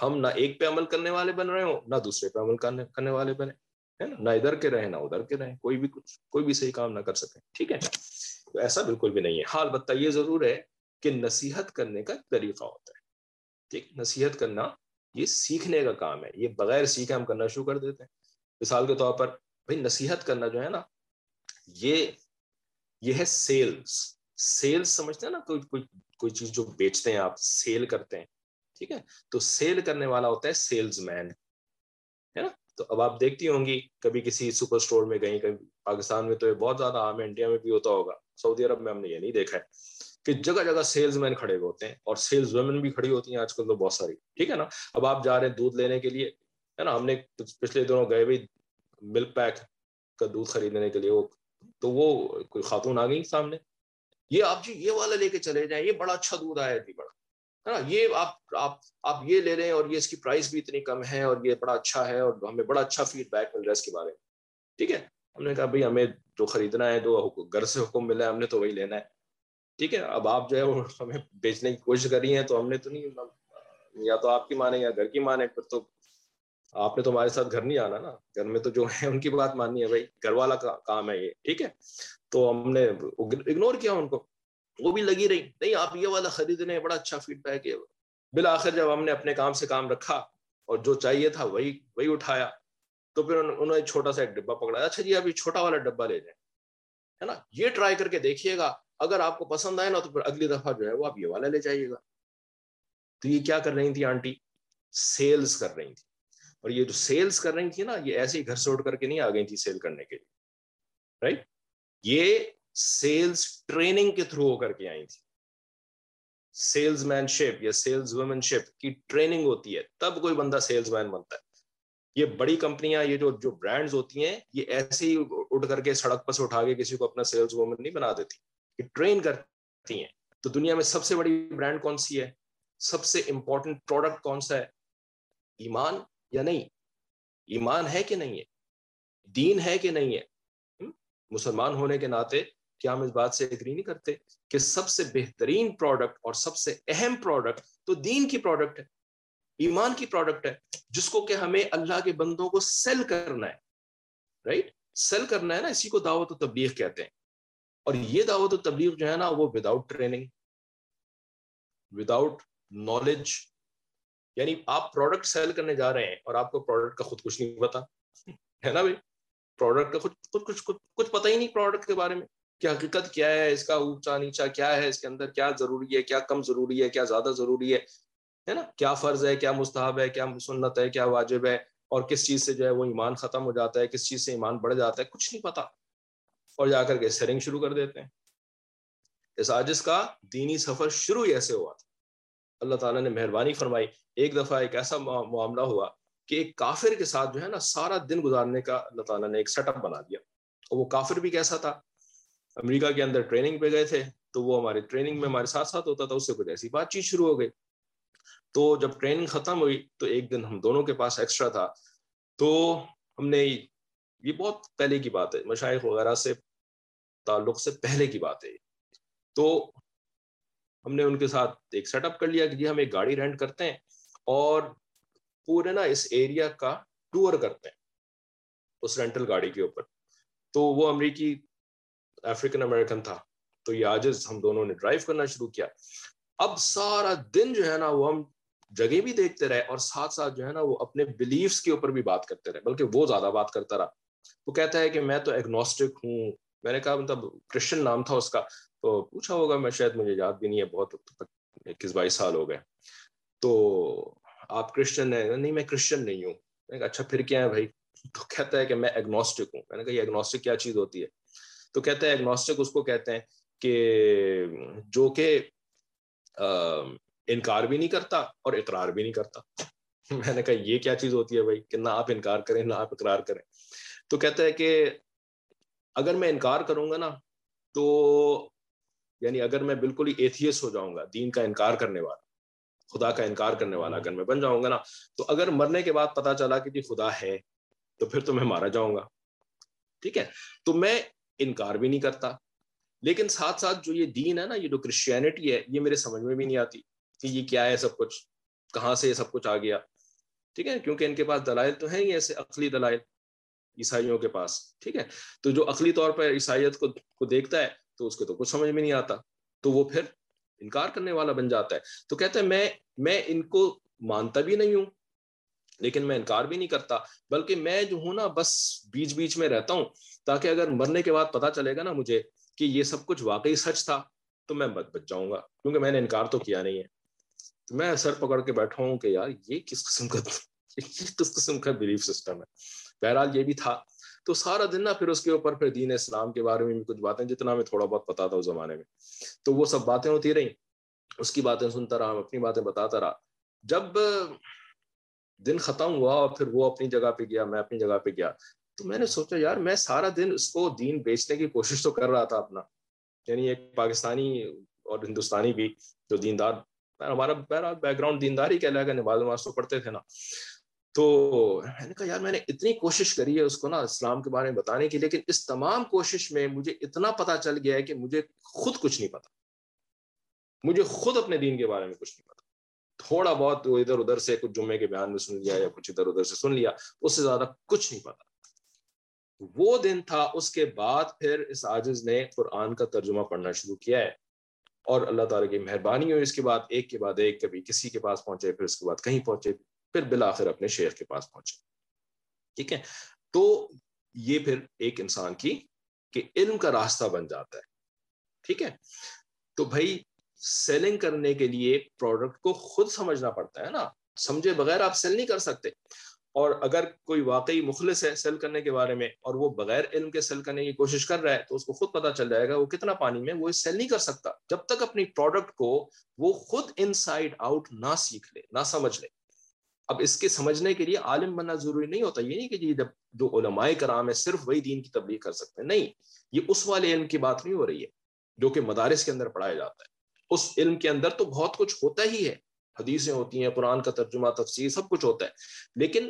ہم نہ ایک پہ عمل کرنے والے بن رہے ہوں، نہ دوسرے پہ عمل کرنے والے بنے۔ ہے نا؟ نہ ادھر کے رہیں، نہ ادھر کے رہیں، کوئی بھی کچھ، کوئی بھی صحیح کام نہ کر سکے ٹھیک ہے؟ تو ایسا بالکل بھی نہیں ہے۔ حال بتہ یہ ضرور ہے کہ نصیحت کرنے کا طریقہ ہوتا ہے۔ ٹھیک، نصیحت کرنا یہ سیکھنے کا کام ہے۔ یہ بغیر سیکھے ہم کرنا شروع کر دیتے ہیں۔ مثال کے طور پر بھائی، نصیحت کرنا جو ہے نا، یہ یہ ہے سیلز۔ سیلز سمجھتے ہیں نا، کوئی کوئی کوئی چیز جو بیچتے ہیں آپ، سیل کرتے ہیں۔ ٹھیک ہے، تو سیل کرنے والا ہوتا ہے سیلز مین۔ ہے نا؟ تو اب آپ دیکھتی ہوں گی، کبھی کسی سپر اسٹور میں گئی کہیں پاکستان میں تو یہ بہت زیادہ عام ہے، انڈیا میں بھی ہوتا ہوگا۔ سعودی عرب میں ہم نے یہ نہیں دیکھا ہے کہ جگہ جگہ سیلز مین کھڑے ہوتے ہیں اور سیلز ویمن بھی کھڑی ہوتی ہیں آج کل تو بہت ساری۔ ٹھیک ہے نا؟ اب آپ جا رہے ہیں دودھ لینے کے لیے، ہے نا؟ ہم نے پچھلے دنوں گئے بھی ملک پیک کا دودھ خریدنے کے لیے، وہ تو وہ کوئی خاتون آ گئی سامنے۔ یہ آپ جی یہ والا لے کے چلے جائیں، یہ بڑا اچھا دودھ آیا جی بڑا۔ ہے نا؟ یہ آپ آپ آپ یہ لے لیں اور یہ اس کی پرائز بھی اتنی کم ہے اور یہ بڑا اچھا ہے اور ہمیں بڑا اچھا فیڈ بیک مل رہا ہے اس کے بارے میں۔ ٹھیک ہے؟ ہم نے کہا بھائی ہمیں جو خریدنا ہے جو گھر سے حکم ملا ہے، ہم نے تو وہی لینا ہے۔ ٹھیک ہے، اب آپ جو ہے وہ ہمیں بیچنے کی کوشش کر رہی ہیں تو ہم نے تو نہیں، یا تو آپ کی مانے یا گھر کی مانے، پھر تو آپ نے تو ہمارے ساتھ گھر نہیں آنا نا۔ گھر میں تو جو ہے ان کی بات ماننی ہے، بھائی گھر والا کام ہے یہ، ٹھیک ہے۔ تو ہم نے اگنور کیا ان کو، وہ بھی لگی رہی۔ نہیں، آپ یہ والا خریدنے بڑا اچھا فیڈ بیک ہے۔ بالآخر جب ہم نے اپنے کام سے کام رکھا اور جو چاہیے تھا، وہی وہی اٹھایا۔ تو پھر انہوں نے چھوٹا سا ایک ڈبا پکڑا اچھا جی ابھی چھوٹا والا ڈبا لے جائیں۔ ہے نا؟ یہ ٹرائی کر کے دیکھیے گا۔ اگر آپ کو پسند آئے نا تو پھر اگلی دفعہ جو ہے وہ آپ یہ والا لے جائیے گا۔ تو یہ کیا کر رہی تھی آنٹی؟ سیلز کر رہی تھی۔ اور یہ جو سیلز کر رہی تھی نا، یہ ایسے ہی گھر سے اٹھ کر کے نہیں آ گئی تھی سیل کرنے کے لیے۔ رائٹ یہ سیلز ٹریننگ کے تھرو ہو کر کے آئی تھی۔ سیلز مین شپ یا سیلز وومن شپ کی ٹریننگ ہوتی ہے۔ تب کوئی بندہ سیلز مین بنتا ہے۔ یہ بڑی کمپنیاں، یہ جو جو برانڈز ہوتی ہیں، یہ ایسے ہی اٹھ کر کے سڑک پر سے اٹھا کے کسی کو اپنا سیلز وومن نہیں بنا دیتی، یہ ٹرین کرتی ہیں۔ تو دنیا میں سب سے بڑی برانڈ کون سی ہے؟ سب سے امپورٹنٹ پروڈکٹ کون سا ہے؟ ایمان یا نہیں؟ ایمان ہے کہ نہیں ہے؟ دین ہے کہ نہیں ہے؟ مسلمان ہونے کے ناطے کیا ہم اس بات سے اگری نہیں کرتے کہ سب سے بہترین پروڈکٹ اور سب سے اہم پروڈکٹ تو دین کی پروڈکٹ ہے۔ ایمان کی پروڈکٹ ہے، جس کو کہ ہمیں اللہ کے بندوں کو سیل کرنا ہے رائٹ سیل کرنا ہے نا، اسی کو دعوت و تبلیغ کہتے ہیں۔ اور یہ دعوت و تبلیغ جو ہے نا، وہ وداؤٹ ٹریننگ وداؤٹ نالج یعنی آپ پروڈکٹ سیل کرنے جا رہے ہیں اور آپ کو پروڈکٹ کا خود کچھ نہیں پتا۔ ہے نا بھائی؟ پروڈکٹ کا خود کچھ کچھ پتا ہی نہیں پروڈکٹ کے بارے میں۔ کہ حقیقت کیا ہے، اس کا اونچا، نیچا کیا ہے، اس کے اندر کیا ضروری ہے، کیا کم ضروری ہے، کیا زیادہ ضروری ہے۔ ہے نا؟ کیا فرض ہے، کیا مستحب ہے، کیا سنت ہے، کیا واجب ہے؟ اور کس چیز سے جو ہے وہ ایمان ختم ہو جاتا ہے؟ کس چیز سے ایمان بڑھ جاتا ہے؟ کچھ نہیں پتا۔ اور جا کر کے سیرنگ شروع کر دیتے ہیں۔ اس آجز کا دینی سفر شروع ہی ایسے ہوا تھا۔ اللہ تعالیٰ نے مہربانی فرمائی۔ ایک دفعہ ایک ایسا معاملہ ہوا کہ ایک کافر کے ساتھ جو ہے نا سارا دن گزارنے کا اللہ تعالیٰ نے ایک سیٹ اپ بنا دیا۔ اور وہ کافر بھی کیسا تھا؟ امریکہ کے اندر ٹریننگ پہ گئے تھے تو وہ ہماری ٹریننگ میں ہمارے ساتھ ساتھ ہوتا تھا، اس سے کچھ ایسی بات چیت شروع ہو گئی۔ تو جب ٹریننگ ختم ہوئی تو ایک دن ہم دونوں کے پاس ایکسٹرا تھا، تو ہم نے یہ بہت پہلے کی بات ہے، مشائق وغیرہ سے تعلق سے پہلے کی بات ہے تو ہم نے ان کے ساتھ ایک سیٹ اپ کر لیا کہ جی ہم ایک گاڑی رینٹ کرتے ہیں اور پورے نا اس ایریا کا ٹور کرتے ہیں اس رینٹل گاڑی کے اوپر۔ تو وہ امریکی افریقن امریکن تھا، تو یہ آج ہم دونوں نے ڈرائیو کرنا شروع کیا۔ اب سارا دن جو ہے نا وہ ہم جگہ بھی دیکھتے رہے اور ساتھ ساتھ جو ہے نا وہ اپنے بلیفس کے اوپر بھی بات کرتے رہے، بلکہ وہ زیادہ بات کرتا رہا۔ وہ کہتا ہے کہ میں تو ایگنوسٹک ہوں۔ میں نے کہا مطلب کرسچن نام تھا اس کا۔ تو پوچھا ہوگا میں، شاید مجھے یاد بھی نہیں ہے، بہت اکیس بائیس سال ہو گئے۔ تو آپ کرسچن ہیں؟ نہیں، میں کرسچن نہیں ہوں۔ میں کہا اچھا پھر کیا ہے بھائی؟ تو کہتا ہے کہ میں ایگنوسٹک ہوں۔ میں نے کہا یہ ایگنوسٹک کیا چیز ہوتی ہے؟ تو کہتے ہیں ایگنوسٹک اس کو کہتے ہیں کہ جو کہ انکار بھی نہیں کرتا اور اقرار بھی نہیں کرتا۔ میں نے کہا، یہ کیا چیز ہوتی ہے بھائی کہ نہ آپ انکار کریں، نہ آپ اقرار کریں۔ تو کہتا ہے کہ اگر میں انکار کروں گا نا، تو یعنی اگر میں بالکل ہی ایتھیس ہو جاؤں گا، دین کا انکار کرنے والا، خدا کا انکار کرنے والا اگر میں بن جاؤں گا نا، تو اگر مرنے کے بعد پتا چلا کہ جی خدا ہے، تو پھر تو میں مارا جاؤں گا۔ ٹھیک ہے؟ تو میں انکار بھی نہیں کرتا۔ لیکن ساتھ ساتھ جو یہ دین ہے نا، یہ جو کرسچینٹی ہے، یہ میرے سمجھ میں بھی نہیں آتی۔ کہ یہ کیا ہے، سب کچھ، کہاں سے یہ سب کچھ آ گیا؟ ٹھیک ہے، کیونکہ ان کے پاس دلائل تو ہیں ہی، ایسے عقلی دلائل عیسائیوں کے پاس، ٹھیک ہے؟ تو جو عقلی طور پر عیسائیت کو کو دیکھتا ہے تو اس کو تو کچھ سمجھ میں نہیں آتا، تو وہ پھر انکار کرنے والا بن جاتا ہے۔ تو کہتے ہیں میں میں ان کو مانتا بھی نہیں ہوں، لیکن میں انکار بھی نہیں کرتا، بلکہ میں جو ہوں نا، بس بیچ بیچ میں رہتا ہوں، تاکہ اگر مرنے کے بعد پتا چلے گا نا مجھے کہ یہ سب کچھ واقعی سچ تھا، تو میں بچ بچ جاؤں گا، کیونکہ میں نے انکار تو کیا نہیں ہے۔ میں سر پکڑ کے بیٹھا ہوں کہ یار یہ کس قسم کا کس قسم کا بلیف سسٹم ہے؟ بہرحال یہ بھی تھا۔ تو سارا دن نا پھر اس کے اوپر پھر دین اسلام کے بارے میں بھی کچھ باتیں، جتنا میں تھوڑا بہت پتا تھا اس زمانے میں۔ تو وہ سب باتیں ہوتی رہیں۔ اس کی باتیں سنتا رہا ہم اپنی باتیں بتاتا رہا۔ جب دن ختم ہوا اور پھر وہ اپنی جگہ پہ گیا، میں اپنی جگہ پہ گیا، تو میں نے سوچا یار میں سارا دن اس کو دین بیچنے کی کوشش تو کر رہا تھا اپنا۔ یعنی ایک پاکستانی اور ہندوستانی بھی جو دیندار ہمارا بیک گراؤنڈ دیندار ہی کہہ لے گا نماز نماز تو پڑھتے تھے نا۔ تو میں نے کہا، یار میں نے اتنی کوشش کری ہے اس کو نا اسلام کے بارے میں بتانے کی، لیکن اس تمام کوشش میں مجھے اتنا پتا چل گیا ہے کہ مجھے خود کچھ نہیں پتا مجھے خود اپنے دین کے بارے میں کچھ نہیں پتا تھوڑا بہت وہ ادھر ادھر سے کچھ جمعے کے بیان میں سن لیا یا کچھ ادھر ادھر سے سن لیا، اس سے زیادہ کچھ نہیں پتا وہ دن تھا، اس کے بعد پھر اس عاجز نے قرآن کا ترجمہ پڑھنا شروع کیا ہے۔ اور اللہ تعالیٰ کی مہربانی ہوئی اس کے بعد، ایک کے بعد ایک، کبھی کسی کے پاس پہنچے، پھر اس کے بعد کہیں پہنچے، پھر بالآخر اپنے شیخ کے پاس پہنچے۔ ٹھیک ہے؟ تو یہ پھر ایک انسان کی کہ علم کا راستہ بن جاتا ہے۔ ٹھیک ہے؟ تو بھائی سیلنگ کرنے کے لیے پروڈکٹ کو خود سمجھنا پڑتا ہے نا۔ سمجھے بغیر آپ سیل نہیں کر سکتے۔ اور اگر کوئی واقعی مخلص ہے سیل کرنے کے بارے میں اور وہ بغیر علم کے سیل کرنے کی کوشش کر رہا ہے تو اس کو خود پتا چل جائے گا وہ کتنا پانی میں وہ سیل نہیں کر سکتا جب تک اپنی پروڈکٹ کو وہ خود ان سائڈ آؤٹ نہ سیکھ لے، نہ سمجھ لے۔ اب اس کے سمجھنے کے لیے عالم بننا ضروری نہیں ہوتا، یہ نہیں کہ جی جب جو علماء کرام ہے صرف وہی دین کی تبلیغ کر سکتے ہیں، نہیں، یہ اس والے علم کی بات نہیں ہو رہی ہے جو کہ مدارس کے اندر پڑھایا جاتا ہے۔ اس علم کے اندر تو بہت کچھ ہوتا ہی ہے، حدیثیں ہوتی ہیں، قرآن کا ترجمہ، تفسیر، سب کچھ ہوتا ہے، لیکن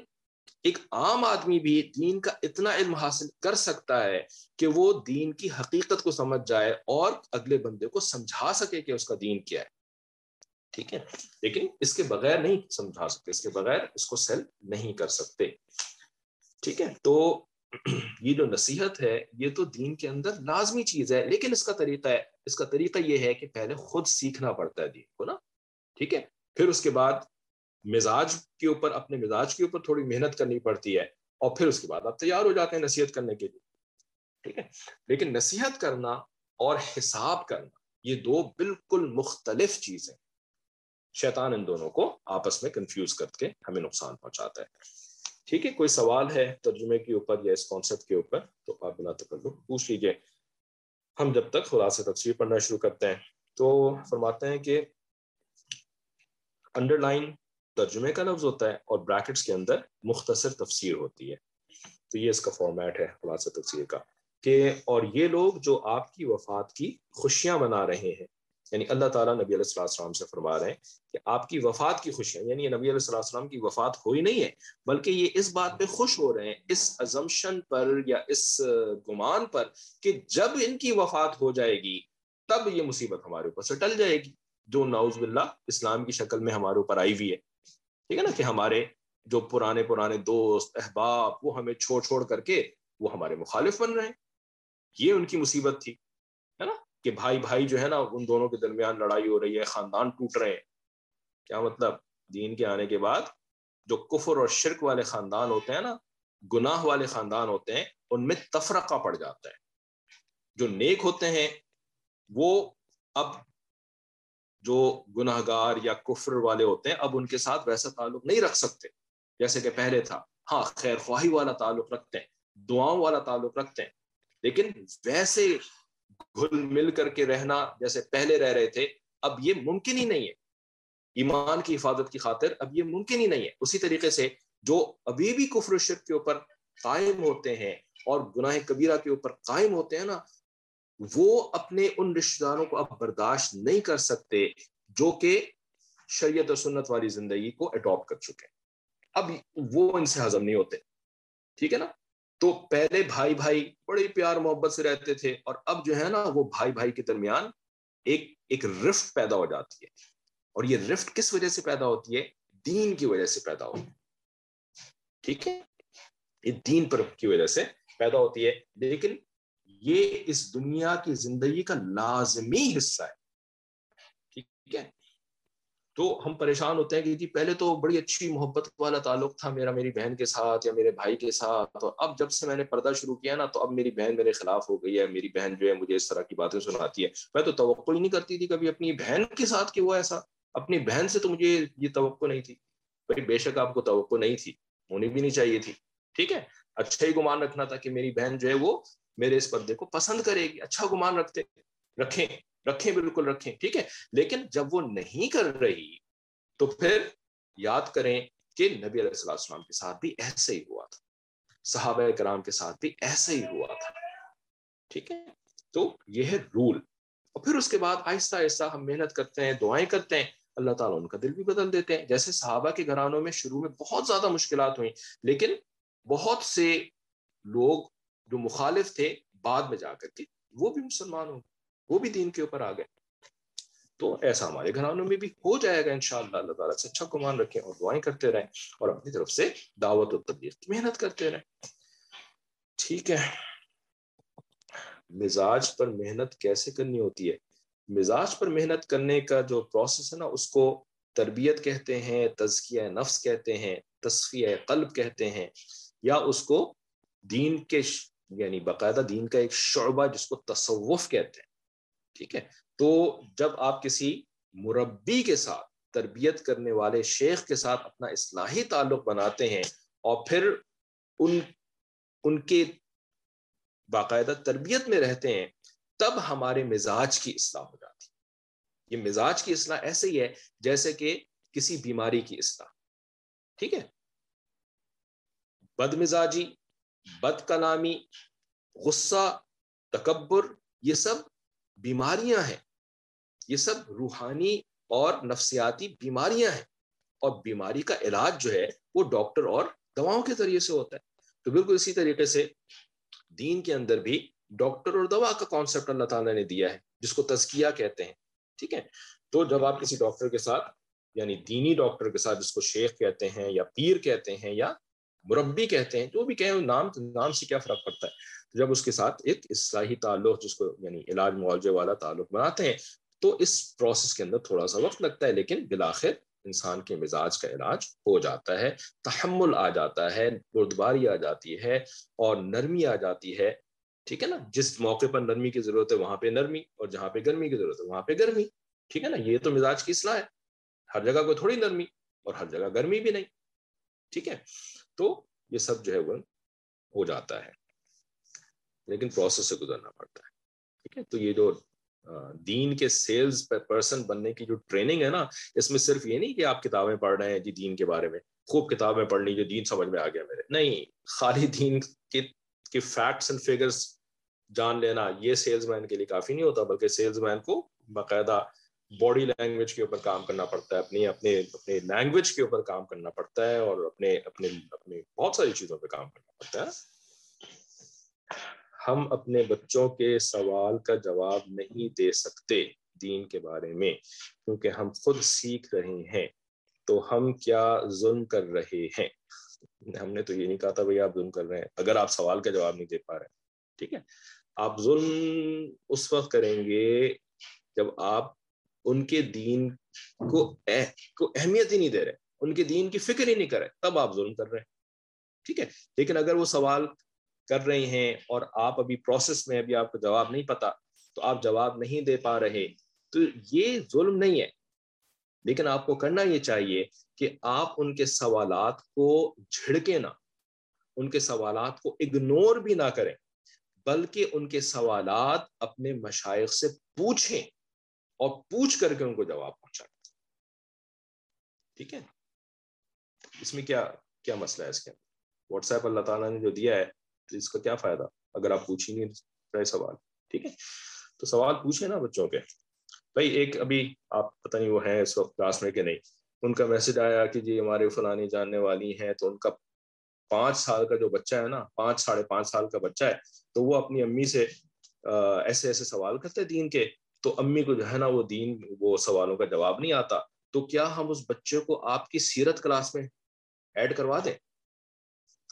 ایک عام آدمی بھی دین کا اتنا علم حاصل کر سکتا ہے کہ وہ دین کی حقیقت کو سمجھ جائے اور اگلے بندے کو سمجھا سکے کہ اس کا دین کیا ہے۔ ٹھیک ہے؟ لیکن اس کے بغیر نہیں سمجھا سکتے، اس کے بغیر اس کو سیل نہیں کر سکتے۔ ٹھیک ہے؟ تو یہ جو نصیحت ہے، یہ تو دین کے اندر لازمی چیز ہے، لیکن اس کا طریقہ ہے، اس کا طریقہ یہ ہے کہ پہلے خود سیکھنا پڑتا ہے دین کو نا۔ ٹھیک ہے؟ پھر اس کے بعد مزاج کے اوپر، اپنے مزاج کے اوپر تھوڑی محنت کرنی پڑتی ہے اور پھر اس کے بعد آپ تیار ہو جاتے ہیں نصیحت کرنے کے لیے۔ ٹھیک ہے؟ لیکن نصیحت کرنا اور حساب کرنا، یہ دو بالکل مختلف چیزیں شیطان ان دونوں کو آپس میں کنفیوز کر کے ہمیں نقصان پہنچاتا ہے۔ ٹھیک ہے؟ کوئی سوال ہے ترجمے کے اوپر یا اس کانسیپٹ کے اوپر، تو آپ بنا تکلو پوچھ لیجیے ہم جب تک خدا سے تفسیر پڑھنا شروع کرتے ہیں، تو فرماتے ہیں کہ انڈر لائن ترجمے کا لفظ ہوتا ہے اور بریکٹس کے اندر مختصر تفسیر ہوتی ہے۔ تو یہ اس کا فارمیٹ ہے خلاصہ تفسیر کا کہ اور یہ لوگ جو آپ کی وفات کی خوشیاں منا رہے ہیں یعنی اللہ تعالیٰ نبی علیہ السلام السلام سے فرما رہے ہیں کہ آپ کی وفات کی خوشیاں یعنی نبی علیہ السلام السلام کی وفات ہوئی نہیں ہے، بلکہ یہ اس بات پہ خوش ہو رہے ہیں، اس ازمشن پر یا اس گمان پر کہ جب ان کی وفات ہو جائے گی، تب یہ مصیبت ہمارے اوپر سے ٹل جائے گی۔ جو ناؤز باللہ اسلام کی شکل میں ہمارے اوپر آئی ہوئی ہے۔ ٹھیک ہے نا کہ ہمارے جو پرانے پرانے دوست، احباب، وہ ہمیں چھوڑ چھوڑ کر کے وہ ہمارے مخالف بن رہے ہیں۔ یہ ان کی مصیبت تھی، ہے نا؟ کہ بھائی بھائی جو ہے نا، ان دونوں کے درمیان لڑائی ہو رہی ہے، خاندان ٹوٹ رہے ہیں۔ کیا مطلب؟ دین کے آنے کے بعد جو کفر اور شرک والے خاندان ہوتے ہیں نا، گناہ والے خاندان ہوتے ہیں، ان میں تفرقہ پڑ جاتا ہے۔ جو نیک ہوتے ہیں، وہ اب جو گناہ گار یا کفر والے ہوتے ہیں، اب ان کے ساتھ ویسا تعلق نہیں رکھ سکتے۔ جیسے کہ پہلے تھا۔ ہاں خیر خواہی والا تعلق رکھتے ہیں، دعاؤں والا تعلق رکھتے ہیں، لیکن ویسے گھل مل کر کے رہنا جیسے پہلے رہ رہے تھے، اب یہ ممکن ہی نہیں ہے۔ ایمان کی حفاظت کی خاطر اب یہ ممکن ہی نہیں ہے۔ اسی طریقے سے جو ابھی بھی کفر و شرک کے اوپر قائم ہوتے ہیں اور گناہ کبیرہ کے اوپر قائم ہوتے ہیں نا وہ اپنے ان رشتے داروں کو اب برداشت نہیں کر سکتے جو کہ شریعت و سنت والی زندگی کو اڈاپٹ کر چکے اب وہ ان سے ہضم نہیں ہوتے، ٹھیک ہے نا؟ تو پہلے بھائی بھائی بڑے پیار محبت سے رہتے تھے اور اب جو ہے نا وہ بھائی بھائی کے درمیان ایک ایک رفٹ پیدا ہو جاتی ہے۔ اور یہ رفٹ کس وجہ سے پیدا ہوتی ہے؟ دین کی وجہ سے پیدا ہوتی ہے۔ ٹھیک ہے؟ یہ دین پر کی وجہ سے پیدا ہوتی ہے۔ لیکن یہ اس دنیا کی زندگی کا لازمی حصہ ہے۔ ٹھیک ہے؟ تو ہم پریشان ہوتے ہیں کہ جی پہلے تو بڑی اچھی محبت والا تعلق تھا میرا، میری بہن کے ساتھ یا میرے بھائی کے ساتھ۔ اور اب جب سے میں نے پردہ شروع کیا نا، تو اب میری بہن میرے خلاف ہو گئی ہے۔ میری بہن جو ہے مجھے اس طرح کی باتیں سناتی ہے۔ میں تو توقع ہی نہیں کرتی تھی کبھی اپنی بہن کے ساتھ کہ وہ ایسا۔ اپنی بہن سے تو مجھے یہ توقع نہیں تھی۔ بھائی، بے شک آپ کو توقع نہیں تھی۔ ہونی بھی نہیں چاہیے تھی۔ ٹھیک ہے؟ اچھا ہی گمان رکھنا تھا کہ میری بہن جو ہے وہ میرے اس پردے کو پسند کرے گی اچھا گمان رکھتے، رکھیں رکھیں، بالکل رکھیں، ٹھیک ہے؟ لیکن جب وہ نہیں کر رہی، تو پھر یاد کریں کہ نبی علیہ السلام السلام کے ساتھ بھی ایسے ہی ہوا تھا۔ صحابہ کرام کے ساتھ بھی ایسے ہی ہوا تھا۔ ٹھیک ہے؟ تو یہ ہے رول۔ اور پھر اس کے بعد آہستہ آہستہ ہم محنت کرتے ہیں، دعائیں کرتے ہیں، اللہ تعالیٰ ان کا دل بھی بدل دیتے ہیں۔ جیسے صحابہ کے گھرانوں میں شروع میں بہت زیادہ مشکلات ہوئیں، لیکن بہت سے لوگ جو مخالف تھے بعد میں جا کر کے، وہ بھی مسلمان ہو وہ بھی دین کے اوپر آ گئے۔ تو ایسا ہمارے گھرانوں میں بھی ہو جائے گا انشاءاللہ، اللہ تعالیٰ سے اچھا گمان رکھیں اور دعائیں کرتے رہیں اور اپنی طرف سے دعوت و تبلیغ کی محنت کرتے رہیں۔ ٹھیک ہے۔ مزاج پر محنت کیسے کرنی ہوتی ہے؟ مزاج پر محنت کرنے کا جو پروسیس ہے نا، اس کو تربیت کہتے ہیں، تزکیہ نفس کہتے ہیں، تصفیہ قلب کہتے ہیں، یا اس کو دین کے یعنی باقاعدہ دین کا ایک شعبہ جس کو تصوف کہتے ہیں، ٹھیک ہے؟ تو جب آپ کسی مربی کے ساتھ، تربیت کرنے والے شیخ کے ساتھ اپنا اصلاحی تعلق بناتے ہیں اور پھر ان ان کے باقاعدہ تربیت میں رہتے ہیں، تب ہمارے مزاج کی اصلاح ہو جاتی یہ مزاج کی اصلاح ایسے ہی ہے جیسے کہ کسی بیماری کی اصلاح، ٹھیک ہے؟ بد مزاجی بد کلامی غصہ، تکبر، یہ سب بیماریاں ہیں۔ یہ سب روحانی اور نفسیاتی بیماریاں ہیں۔ اور بیماری کا علاج جو ہے وہ ڈاکٹر اور دواؤں کے ذریعے سے ہوتا ہے۔ تو بالکل اسی طریقے سے دین کے اندر بھی ڈاکٹر اور دوا کا کانسیپٹ اللہ تعالیٰ نے دیا ہے، جس کو تزکیہ کہتے ہیں۔ ٹھیک ہے؟ تو جب آپ کسی ڈاکٹر کے ساتھ یعنی دینی ڈاکٹر کے ساتھ جس کو شیخ کہتے ہیں یا پیر کہتے ہیں یا مربی کہتے ہیں جو بھی کہیں نام نام سے کیا فرق پڑتا ہے؟ جب اس کے ساتھ ایک اصلاحی تعلق، جس کو یعنی علاج معالجے والا تعلق بناتے ہیں، تو اس پروسیس کے اندر تھوڑا سا وقت لگتا ہے، لیکن بلاخر انسان کے مزاج کا علاج ہو جاتا ہے، تحمل آ جاتا ہے، بردباری آ جاتی ہے اور نرمی آ جاتی ہے۔ ٹھیک ہے نا؟ جس موقع پر نرمی کی ضرورت ہے، وہاں پہ نرمی، اور جہاں پہ گرمی کی ضرورت ہے، وہاں پہ گرمی۔ ٹھیک ہے نا؟ یہ تو مزاج کی اصلاح ہے۔ ہر جگہ کوئی تھوڑی نرمی اور ہر جگہ گرمی بھی نہیں۔ ٹھیک ہے؟ تو یہ سب جو ہے وہ ہو جاتا ہے۔ لیکن پروسیس سے گزرنا پڑتا ہے۔ ٹھیک ہے؟ تو یہ جو دین کے سیلز پرسن بننے کی جو ٹریننگ ہے نا، اس میں صرف یہ نہیں کہ آپ کتابیں پڑھ رہے ہیں جی دین کے بارے میں، خوب کتابیں پڑھ لی جو دین سمجھ میں آ گیا میرے۔ نہیں، خالی دین کی فیکٹس اینڈ فگرس جان لینا، یہ سیلز مین کے لیے کافی نہیں ہوتا، بلکہ سیلز مین کو باقاعدہ باڈی لینگویج کے اوپر کام کرنا پڑتا ہے، اپنی اپنے اپنے لینگویج کے اوپر کام کرنا پڑتا ہے اور اپنے اپنے اپنے بہت ساری چیزوں پہ کام کرنا پڑتا ہے۔ ہم اپنے بچوں کے سوال کا جواب نہیں دے سکتے دین کے بارے میں، کیونکہ ہم خود سیکھ رہے ہیں۔ تو ہم کیا ظلم کر رہے ہیں؟ ہم نے تو یہ نہیں کہا تھا بھائی آپ ظلم کر رہے ہیں، اگر آپ سوال کا جواب نہیں دے پا رہے ٹھیک ہے؟ آپ ظلم اس وقت کریں گے جب آپ ان کے دین کو کو اہمیت ہی نہیں دے رہے۔ ان کے دین کی فکر ہی نہیں کرے تب آپ ظلم کر رہے ہیں۔ ٹھیک ہے؟ لیکن اگر وہ سوال کر رہے ہیں اور آپ ابھی پروسیس میں ابھی آپ کو جواب نہیں پتا، تو آپ جواب نہیں دے پا رہے۔ تو یہ ظلم نہیں ہے۔ لیکن آپ کو کرنا یہ چاہیے کہ آپ ان کے سوالات کو جھڑکے نہ، ان کے سوالات کو اگنور بھی نہ کریں، بلکہ ان کے سوالات اپنے مشائق سے پوچھیں۔ اور پوچھ کر کے ان کو جواب پہنچائیں ٹھیک ہے؟ اس میں کیا کیا مسئلہ ہے اس کے واٹس ایپ اللہ تعالیٰ نے جو دیا ہے، تو اس کا کیا فائدہ؟ اگر آپ پوچھیں گے رہے سوال، ٹھیک ہے؟ تو سوال پوچھیں نا بچوں کے بھائی، ایک ابھی آپ پتہ نہیں وہ ہیں اس وقت کلاس میں کہ نہیں؟ ان کا میسج آیا کہ جی ہمارے فلانی جاننے والی ہیں، تو ان کا پانچ سال کا جو بچہ ہے نا، پانچ، ساڑھے پانچ سال کا بچہ ہے، تو وہ اپنی امی سے ایسے ایسے سوال کرتے دین کے۔ تو امی کو جو ہے نا وہ دین، وہ سوالوں کا جواب نہیں آتا۔ تو کیا ہم اس بچے کو آپ کی سیرت کلاس میں ایڈ کروا دیں؟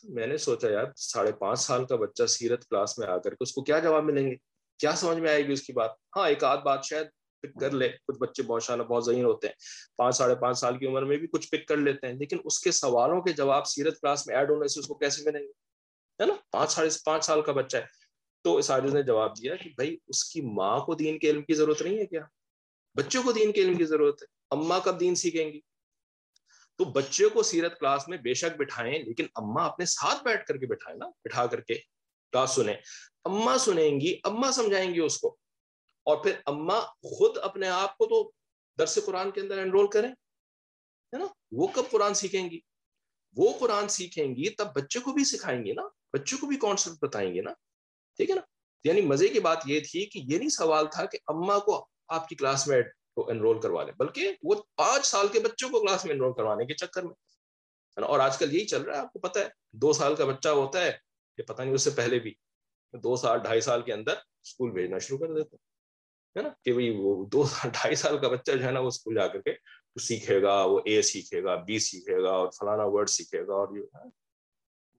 میں نے سوچا یار، ساڑھے پانچ سال کا بچہ سیرت کلاس میں آ کر کے اس کو کیا جواب ملیں گے؟ کیا سمجھ میں آئے گی اس کی بات؟ ہاں ایک آدھ بات شاید پک کر لے۔ کچھ بچے بہت شانہ بہت ذہین ہوتے ہیں۔ پانچ، ساڑھے پانچ سال کی عمر میں بھی کچھ پک کر لیتے ہیں، لیکن اس کے سوالوں کے جواب سیرت کلاس میں ایڈ ہونے سے اس کو کیسے ملیں گے؟ ہے نا؟ پانچ، ساڑھے پانچ سال کا بچہ ہے۔ تو اس نے جواب دیا کہ بھائی اس کی ماں کو دین کے علم کی ضرورت نہیں ہے کیا؟ بچوں کو دین کے علم کی ضرورت ہے۔ اما کب دین سیکھیں گی؟ تو بچے کو سیرت کلاس میں بے شک بٹھائیں، لیکن اما اپنے ساتھ بیٹھ کر کے بٹھائیں نا، بٹھا کر کے کلاس سنیں۔ اما سنیں گی اما سمجھائیں گی اس کو۔ اور پھر اما خود اپنے آپ کو تو درس قرآن کے اندر انرول کریں، ہے نا؟ وہ کب قرآن سیکھیں گی؟ وہ قرآن سیکھیں گی تب بچے کو بھی سکھائیں گے نا۔ بچوں کو بھی کانسیپٹ بتائیں گے نا۔ ٹھیک ہے نا؟ یعنی مزے کی بات یہ تھی کہ یہ نہیں سوال تھا کہ اما کو آپ کی کلاس میں کو انرول کروا لیں، بلکہ وہ پانچ سال کے بچوں کو کلاس میں انرول کروانے کے چکر میں۔ اور آج کل یہی چل رہا ہے، آپ کو پتا ہے، دو سال کا بچہ ہوتا ہے یہ پتہ نہیں اس سے پہلے بھی دو سال، ڈھائی سال کے اندر اسکول بھیجنا شروع کر دیتے ہے۔ نا؟ کہ بھائی وہ دو سال، ڈھائی سال کا بچہ جو ہے نا، وہ اسکول جا کر کے سیکھے گا، وہ اے سیکھے گا بی سیکھے گا اور فلانا ورڈ سیکھے گا اور یہ۔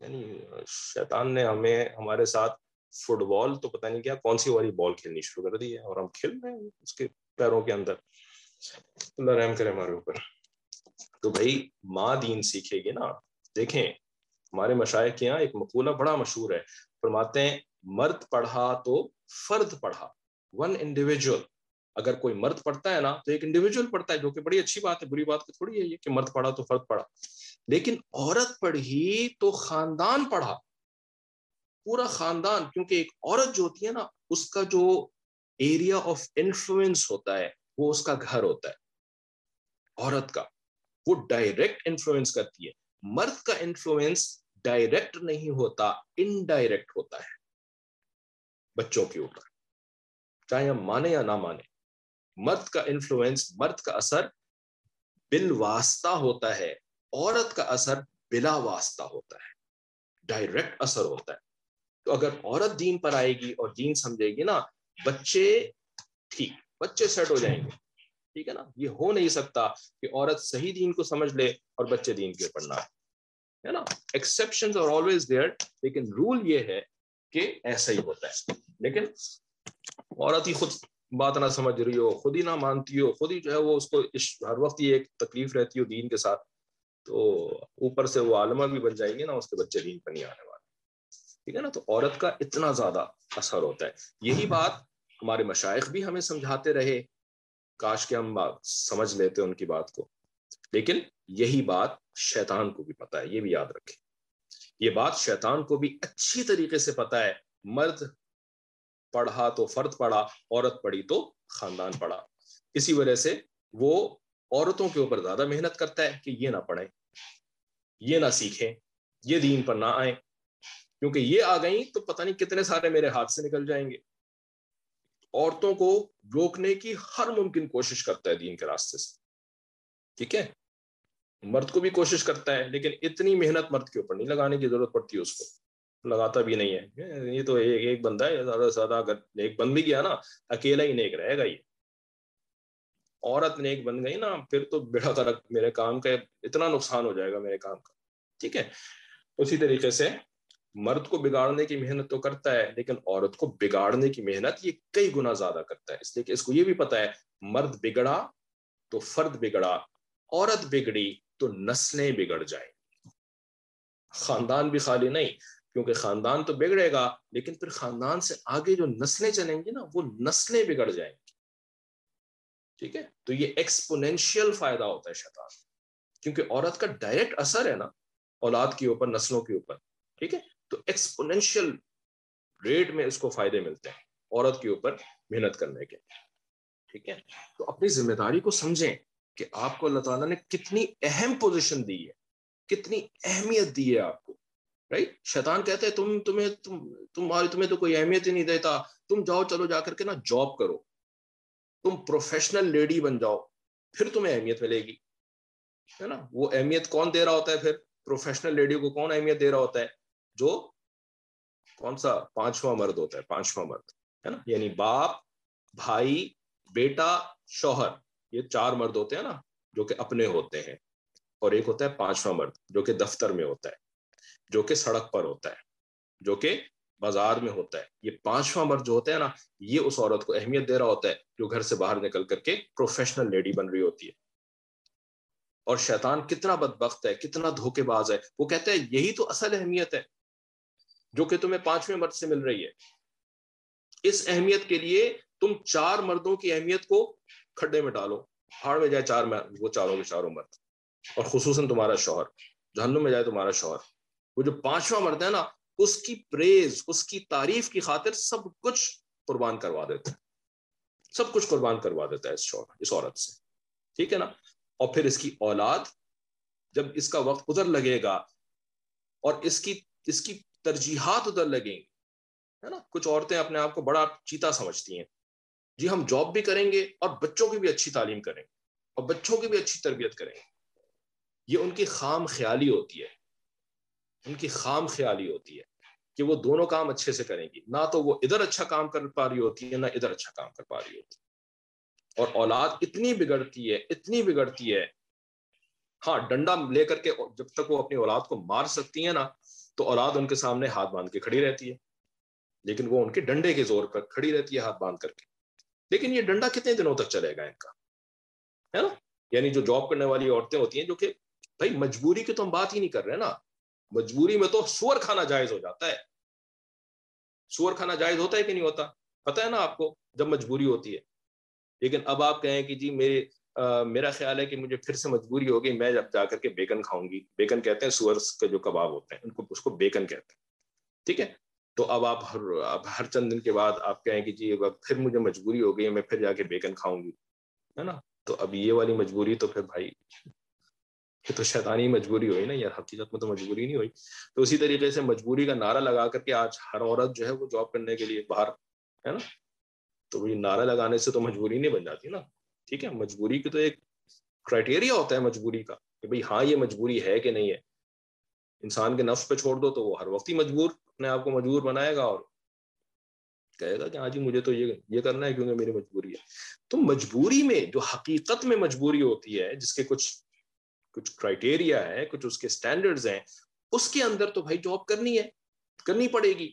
یعنی شیطان نے ہمیں، ہمارے ساتھ فٹ بال تو پتہ نہیں کیا، کون سی والی بال کھیلنی شروع کر دی ہے اور ہم کھیل رہے ہیں اس کے پیروں کے اندر۔ اللہ رحم کرے ہمارے اوپر۔ تو بھائی، ماں دین سیکھے گی نا۔ دیکھیں، ہمارے مشائق کے یہاں ایک مقولہ بڑا مشہور ہے۔ فرماتے ہیں، مرد پڑھا تو فرد پڑھا۔ ون انڈیویجل اگر کوئی مرد پڑھتا ہے نا، تو ایک انڈیویجل پڑھتا ہے، جو کہ بڑی اچھی بات ہے، بری بات تھوڑی ہے یہ کہ مرد پڑھا تو فرد پڑھا۔ لیکن عورت پڑھی تو خاندان پڑھا۔ پورا خاندان، کیونکہ ایک عورت جو ہوتی ہے نا، اس کا جو ایریا آف انفلوئنس ہوتا ہے، وہ اس کا گھر ہوتا ہے۔ عورت کا، وہ ڈائریکٹ انفلوئنس کرتی ہے۔ مرد کا انفلوئنس ڈائریکٹ نہیں ہوتا انڈائریکٹ ہوتا ہے۔ بچوں کے اوپر، چاہے ہم مانے یا نہ مانے مرد کا انفلوئنس مرد کا اثر بال واسطہ ہوتا ہے۔ عورت کا اثر بلا واسطہ ہوتا ہے۔ ڈائریکٹ اثر ہوتا ہے۔ تو اگر عورت دین پر آئے گی اور دین سمجھے گی نا، بچے ٹھیک، بچے سیٹ ہو جائیں گے۔ ٹھیک ہے نا؟ یہ ہو نہیں سکتا کہ عورت صحیح دین کو سمجھ لے اور بچے دین کے پڑھنا ہے نا؟ ایکسپشن اور آلویز دیئر لیکن رول یہ ہے کہ ایسا ہی ہوتا ہے۔ لیکن عورت ہی خود بات نہ سمجھ رہی ہو، خود ہی نہ مانتی ہو، خود ہی جو ہے وہ اس کو ہر وقت ہی ایک تکلیف رہتی ہو دین کے ساتھ، تو اوپر سے وہ عالمہ بھی بن جائیں گے نا، اس کے بچے دین پر نہیں آنے والے۔ ٹھیک ہے نا؟ تو عورت کا اتنا زیادہ اثر ہوتا ہے۔ یہی بات ہمارے مشائق بھی ہمیں سمجھاتے رہے۔ کاش کے ہم سمجھ لیتے ان کی بات کو۔ لیکن یہی بات شیطان کو بھی پتا ہے، یہ بھی یاد رکھے یہ بات شیطان کو بھی اچھی طریقے سے پتا ہے۔ مرد پڑھا تو فرد پڑھا، عورت پڑھی تو خاندان پڑھا۔ اسی وجہ سے وہ عورتوں کے اوپر زیادہ محنت کرتا ہے کہ یہ نہ پڑھیں، یہ نہ سیکھیں، یہ دین پر نہ آئیں۔ کیونکہ یہ آ گئیں تو پتہ نہیں کتنے سارے میرے ہاتھ سے نکل جائیں گے۔ عورتوں کو روکنے کی ہر ممکن کوشش کرتا ہے دین کے راستے سے۔ ٹھیک ہے؟ مرد کو بھی کوشش کرتا ہے، لیکن اتنی محنت مرد کے اوپر نہیں لگانے کی ضرورت پڑتی اس کو۔ لگاتا بھی نہیں ہے۔ یہ تو ایک ایک بندہ ہے، زیادہ سے زیادہ اگر ایک بن بھی گیا نا، اکیلا ہی نیک رہے گا یہ۔ عورت نیک بن گئی نا، پھر تو بڑا کرک میرے کام کا اتنا نقصان ہو جائے گا میرے کام کا۔ ٹھیک ہے؟ اسی طریقے سے مرد کو بگاڑنے کی محنت تو کرتا ہے، لیکن عورت کو بگاڑنے کی محنت یہ کئی گنا زیادہ کرتا ہے۔ اس لیے کہ اس کو یہ بھی پتا ہے، مرد بگڑا تو فرد بگڑا، عورت بگڑی تو نسلیں بگڑ جائیں۔ خاندان بھی خالی نہیں، کیونکہ خاندان تو بگڑے گا، لیکن پھر خاندان سے آگے جو نسلیں چلیں گی نا، وہ نسلیں بگڑ جائیں گی۔ ٹھیک ہے؟ تو یہ ایکسپونینشیل فائدہ ہوتا ہے شیطان۔ کیونکہ عورت کا ڈائریکٹ اثر ہے نا، اولاد کے اوپر، نسلوں کے اوپر۔ ٹھیک ہے؟ تو ایکسپونینشیل ریٹ میں اس کو فائدے ملتے ہیں عورت کے اوپر محنت کرنے کے ٹھیک ہے؟ تو اپنی ذمہ داری کو سمجھیں کہ آپ کو اللہ تعالیٰ نے کتنی اہم پوزیشن دی ہے، کتنی اہمیت دی ہے آپ کو رائٹ شیطان کہتے ہیں تم تمہیں، تم تمہاری تمہیں تو کوئی اہمیت ہی نہیں دیتا۔ تم جاؤ، چلو جا کر کے نا جاب کرو۔ تم پروفیشنل لیڈی بن جاؤ، پھر تمہیں اہمیت ملے گی۔ ہے نا؟ وہ اہمیت کون دے رہا ہوتا ہے پھر؟ پروفیشنل لیڈی کو کون اہمیت دے رہا ہوتا ہے؟ جو کون سا پانچواں مرد ہوتا ہے، پانچواں مرد، ہے نا؟ یعنی باپ، بھائی، بیٹا، شوہر، یہ چار مرد ہوتے ہیں نا، جو کہ اپنے ہوتے ہیں۔ اور ایک ہوتا ہے پانچواں مرد، جو کہ دفتر میں ہوتا ہے، جو کہ سڑک پر ہوتا ہے، جو کہ بازار میں ہوتا ہے۔ یہ پانچواں مرد جو ہوتا ہے نا، یہ اس عورت کو اہمیت دے رہا ہوتا ہے جو گھر سے باہر نکل کر کے پروفیشنل لیڈی بن رہی ہوتی ہے۔ اور شیطان کتنا بدبخت ہے، کتنا دھوکے باز ہے۔ وہ کہتا ہے یہی تو اصل اہمیت ہے۔ جو کہ تمہیں پانچویں مرد سے مل رہی ہے۔ اس اہمیت کے لیے تم چار مردوں کی اہمیت کو کھڈے میں ڈالو۔ پہاڑ میں جائے چار مرد وہ چاروں کے چاروں مرد۔ اور خصوصاً تمہارا شوہر۔ جہنم میں جائے تمہارا شوہر۔ وہ جو پانچواں مرد ہے نا، اس کی پریز، اس کی تعریف کی خاطر سب کچھ قربان کروا دیتا ہے۔ سب کچھ قربان کروا دیتا ہے اس شوہر، اس عورت سے۔ ٹھیک ہے نا؟ اور پھر اس کی اولاد، جب اس کا وقت ادھر لگے گا اور اس کی اس کی ترجیحات ادھر لگیں۔ گی ہے نا؟ کچھ عورتیں اپنے آپ کو بڑا چیتا سمجھتی ہیں۔ جی ہم جاب بھی کریں گے اور بچوں کی بھی اچھی تعلیم کریں گے اور بچوں کی بھی اچھی تربیت کریں گے۔ یہ ان کی خام خیالی ہوتی ہے۔ ان کی خام خیالی ہوتی ہے کہ وہ دونوں کام اچھے سے کریں گی۔ نہ تو وہ ادھر اچھا کام کر پا رہی ہوتی ہے نہ ادھر اچھا کام کر پا رہی ہوتی ہے اور اولاد اتنی بگڑتی ہے، اتنی بگڑتی ہے۔ ہاں ڈنڈا لے کر کے جب تک وہ اپنی اولاد کو مار سکتی ہیں نا تو اولاد ان کے سامنے ہاتھ باندھ کے کھڑی رہتی ہے۔ لیکن وہ ان کے ڈنڈے کے زور پر کھڑی رہتی ہے ہاتھ باندھ کر کے۔ لیکن یہ ڈنڈا کتنے دنوں تک چلے گا ان کا؟ ہے نا؟ یعنی جو جاب کرنے والی عورتیں ہوتی ہیں جو کہ بھائی مجبوری کی تو ہم بات ہی نہیں کر رہے نا۔ مجبوری میں تو سور کھانا جائز ہو جاتا ہے۔ سور کھانا جائز ہوتا ہے کہ نہیں ہوتا؟ پتا ہے نا آپ کو جب مجبوری ہوتی ہے۔ لیکن اب آپ کہیں کہ جی میرے میرا خیال ہے کہ مجھے پھر سے مجبوری ہوگی، میں جب جا کر کے بیکن کھاؤں گی۔ بیکن کہتے ہیں سور کے جو کباب ہوتے ہیں، ان کو، اس کو بیکن کہتے ہیں۔ ٹھیک ہے؟ تو اب آپ ہر، اب ہر چند دن کے بعد آپ کہیں کہ جی اب پھر مجھے مجبوری ہو گئی میں پھر جا کے بیکن کھاؤں گی۔ ہے نا؟ تو اب یہ والی مجبوری تو پھر بھائی، یہ تو شیطانی مجبوری ہوئی نا یار حقیقت میں تو مجبوری نہیں ہوئی۔ تو اسی طریقے سے مجبوری کا نعرہ لگا کر کے آج ہر عورت جو ہے وہ جاب کرنے کے لیے باہر، ہے نا؟ تو وہی نعرہ لگانے سے تو مجبوری نہیں بن جاتی نا۔ ٹھیک ہے، مجبوری کی تو ایک کرائٹیریا ہوتا ہے مجبوری کا کہ بھئی ہاں یہ مجبوری ہے کہ نہیں ہے۔ انسان کے نفس پہ چھوڑ دو تو وہ ہر وقت ہی مجبور اپنے آپ کو مجبور بنائے گا اور کہے گا کہ ہاں جی مجھے تو یہ یہ کرنا ہے کیونکہ میری مجبوری ہے۔ تو مجبوری میں جو حقیقت میں مجبوری ہوتی ہے، جس کے کچھ کچھ کرائٹیریا ہے کچھ اس کے سٹینڈرڈز ہیں، اس کے اندر تو بھائی جاب کرنی ہے، کرنی پڑے گی۔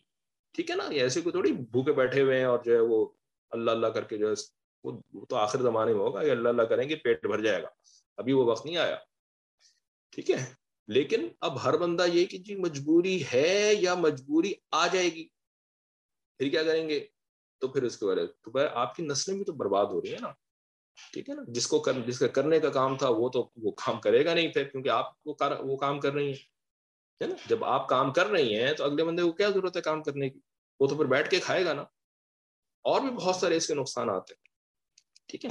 ٹھیک ہے نا؟ ایسے کوئی تھوڑی بھوکے بیٹھے ہوئے ہیں اور جو ہے وہ اللہ اللہ کر کے جو ہے وہ تو آخر زمانے میں ہوگا کہ اللہ اللہ کریں گے، پیٹ بھر جائے گا۔ ابھی وہ وقت نہیں آیا۔ ٹھیک ہے؟ لیکن اب ہر بندہ یہ کہ جی مجبوری ہے یا مجبوری آ جائے گی، پھر کیا کریں گے؟ تو پھر اس کے بارے تو پھر آپ کی نسلیں بھی تو برباد ہو رہی ہے نا۔ ٹھیک ہے نا؟ جس کو کر، جس کا کرنے کا کام تھا، وہ تو وہ کام کرے گا نہیں پھر، کیونکہ آپ وہ کام کر رہی ہیں۔ نا؟ جب آپ کام کر رہی ہیں تو اگلے بندے کو کیا ضرورت ہے کام کرنے کی؟ وہ تو پھر بیٹھ کے کھائے گا نا۔ اور بھی بہت سارے اس کے نقصانات ہیں۔ ٹھیک ہے۔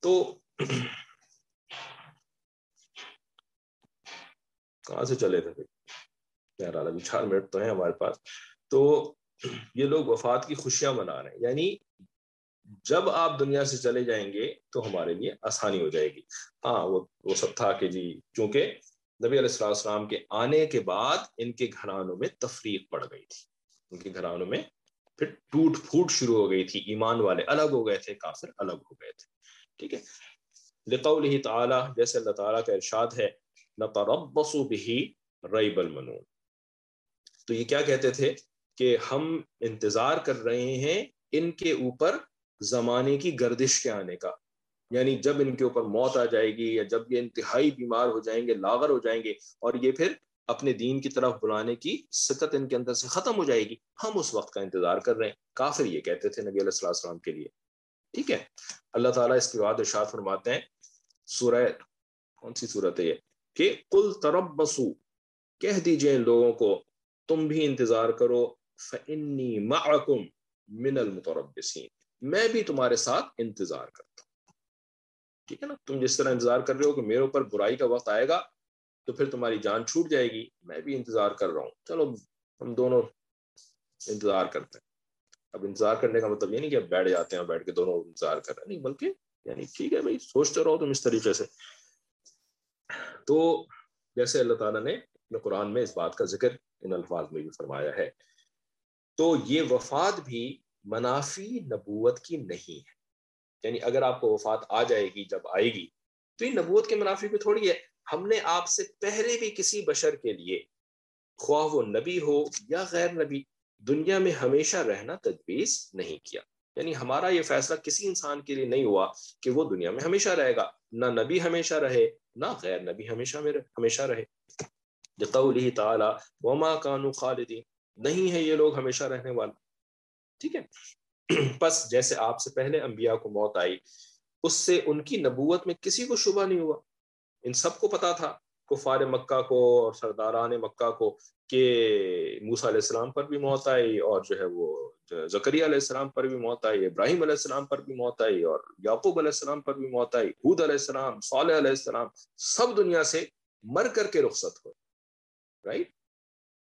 تو کہاں سے چلے تھے؟ بہرحال ابھی چار منٹ تو ہیں ہمارے پاس۔ تو یہ لوگ وفات کی خوشیاں منا رہے ہیں۔ یعنی جب آپ دنیا سے چلے جائیں گے تو ہمارے لیے آسانی ہو جائے گی۔ ہاں وہ وہ سب تھا کہ جی چونکہ نبی علیہ السلام السلام کے آنے کے بعد ان کے گھرانوں میں تفریق پڑ گئی تھی۔ ان کے گھرانوں میں پھر ٹوٹ پھوٹ شروع ہو گئی تھی، ایمان والے الگ ہو گئے تھے، کافر الگ ہو گئے تھے۔ ٹھیک ہے؟ لقوله تعالی، جیسے اللہ تعالیٰ کا ارشاد ہے نتربص به ریب المنون۔ تو یہ کیا کہتے تھے کہ ہم انتظار کر رہے ہیں ان کے اوپر زمانے کی گردش کے آنے کا۔ یعنی جب ان کے اوپر موت آ جائے گی یا جب یہ انتہائی بیمار ہو جائیں گے، لاغر ہو جائیں گے اور یہ پھر اپنے دین کی طرف بلانے کی سکت ان کے اندر سے ختم ہو جائے گی۔ ہم اس وقت کا انتظار کر رہے ہیں۔ کافر یہ کہتے تھے نبی علیہ السلام کے لیے۔ ٹھیک ہے؟ اللہ تعالیٰ اس کے بعد ارشاد فرماتے ہیں، سورہ کون سی صورت ہے یہ؟ کہ کل تربسو کہہ دیجیے ان لوگوں کو، تم بھی انتظار کرو، فَإِنِّي مَعَكُمْ مِنَ الْمُتَرَبِّسِينَ میں بھی تمہارے ساتھ انتظار کرتا ہوں۔ ٹھیک ہے نا؟ تم جس طرح انتظار کر رہے ہو کہ میرے اوپر برائی کا وقت آئے گا تو پھر تمہاری جان چھوٹ جائے گی، میں بھی انتظار کر رہا ہوں۔ چلو، ہم دونوں انتظار کرتے ہیں۔ اب انتظار کرنے کا مطلب یہ نہیں کہ اب بیٹھ جاتے ہیں بیٹھ کے دونوں انتظار کر رہے ہیں، نہیں، بلکہ یعنی ٹھیک ہے بھائی، سوچتے رہو تم اس طریقے سے۔ تو جیسے اللہ تعالیٰ نے اپنے قرآن میں اس بات کا ذکر ان الفاظ میں بھی فرمایا ہے، تو یہ وفات بھی منافی نبوت کی نہیں ہے۔ یعنی اگر آپ کو وفات آ جائے گی، جب آئے گی، تو یہ نبوت کے منافی بھی تھوڑی ہے۔ ہم نے آپ سے پہلے بھی کسی بشر کے لیے، خواہ وہ نبی ہو یا غیر نبی، دنیا میں ہمیشہ رہنا تجویز نہیں کیا۔ یعنی ہمارا یہ فیصلہ کسی انسان کے لیے نہیں ہوا کہ وہ دنیا میں ہمیشہ رہے گا۔ نہ نبی ہمیشہ رہے، نہ غیر نبی ہمیشہ میں ہمیشہ رہے۔ قوله تعالی، وما كانوا خالدین نہیں ہے یہ لوگ ہمیشہ رہنے والے۔ ٹھیک ہے؟ پس جیسے آپ سے پہلے انبیاء کو موت آئی، اس سے ان کی نبوت میں کسی کو شبہ نہیں ہوا۔ ان سب کو پتا تھا، کفار مکہ کو اور سرداران مکہ کو، کہ موسیٰ علیہ السلام پر بھی موت آئی اور جو ہے وہ زکری علیہ السلام پر بھی موت آئی، ابراہیم علیہ السلام پر بھی موت آئی اور یعقوب علیہ السلام پر بھی موت آئی حود علیہ السلام، صالح علیہ السلام، سب دنیا سے مر کر کے رخصت ہوئے۔ رائٹ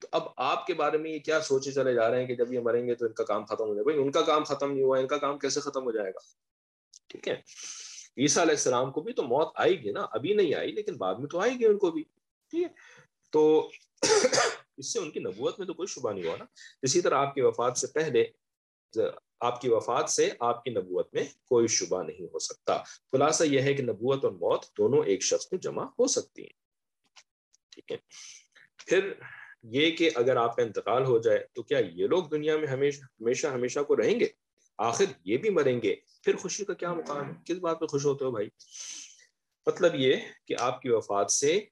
تو اب آپ کے بارے میں یہ کیا سوچے چلے جا رہے ہیں کہ جب یہ مریں گے تو ان کا کام ختم ہو جائے بھائی، ان کا کام ختم نہیں ہوا، ان کا کام کیسے ختم ہو جائے گا؟ ٹھیک ہے؟ عیسیٰ علیہ السلام کو بھی تو موت آئے گی نا، ابھی نہیں آئی، لیکن بعد میں تو آئے گی ان کو بھی، ٹھیک ہے؟ تو اس سے ان کی نبوت میں تو کوئی شبہ نہیں ہوا نا۔ اسی طرح آپ کی وفات سے پہلے، آپ کی وفات سے آپ کی نبوت میں کوئی شبہ نہیں ہو سکتا۔ خلاصہ یہ ہے کہ نبوت اور موت دونوں ایک شخص میں جمع ہو سکتی ہیں۔ ٹھیک ہے؟ پھر یہ کہ اگر آپ کا انتقال ہو جائے تو کیا یہ لوگ دنیا میں ہمیشہ ہمیشہ ہمیشہ کو رہیں گے؟ آخر یہ بھی مریں گے پھر خوشی کا کیا مقام ہے؟ کس بات پہ خوش ہوتے ہو بھائی؟ مطلب یہ کہ آپ کی وفات سے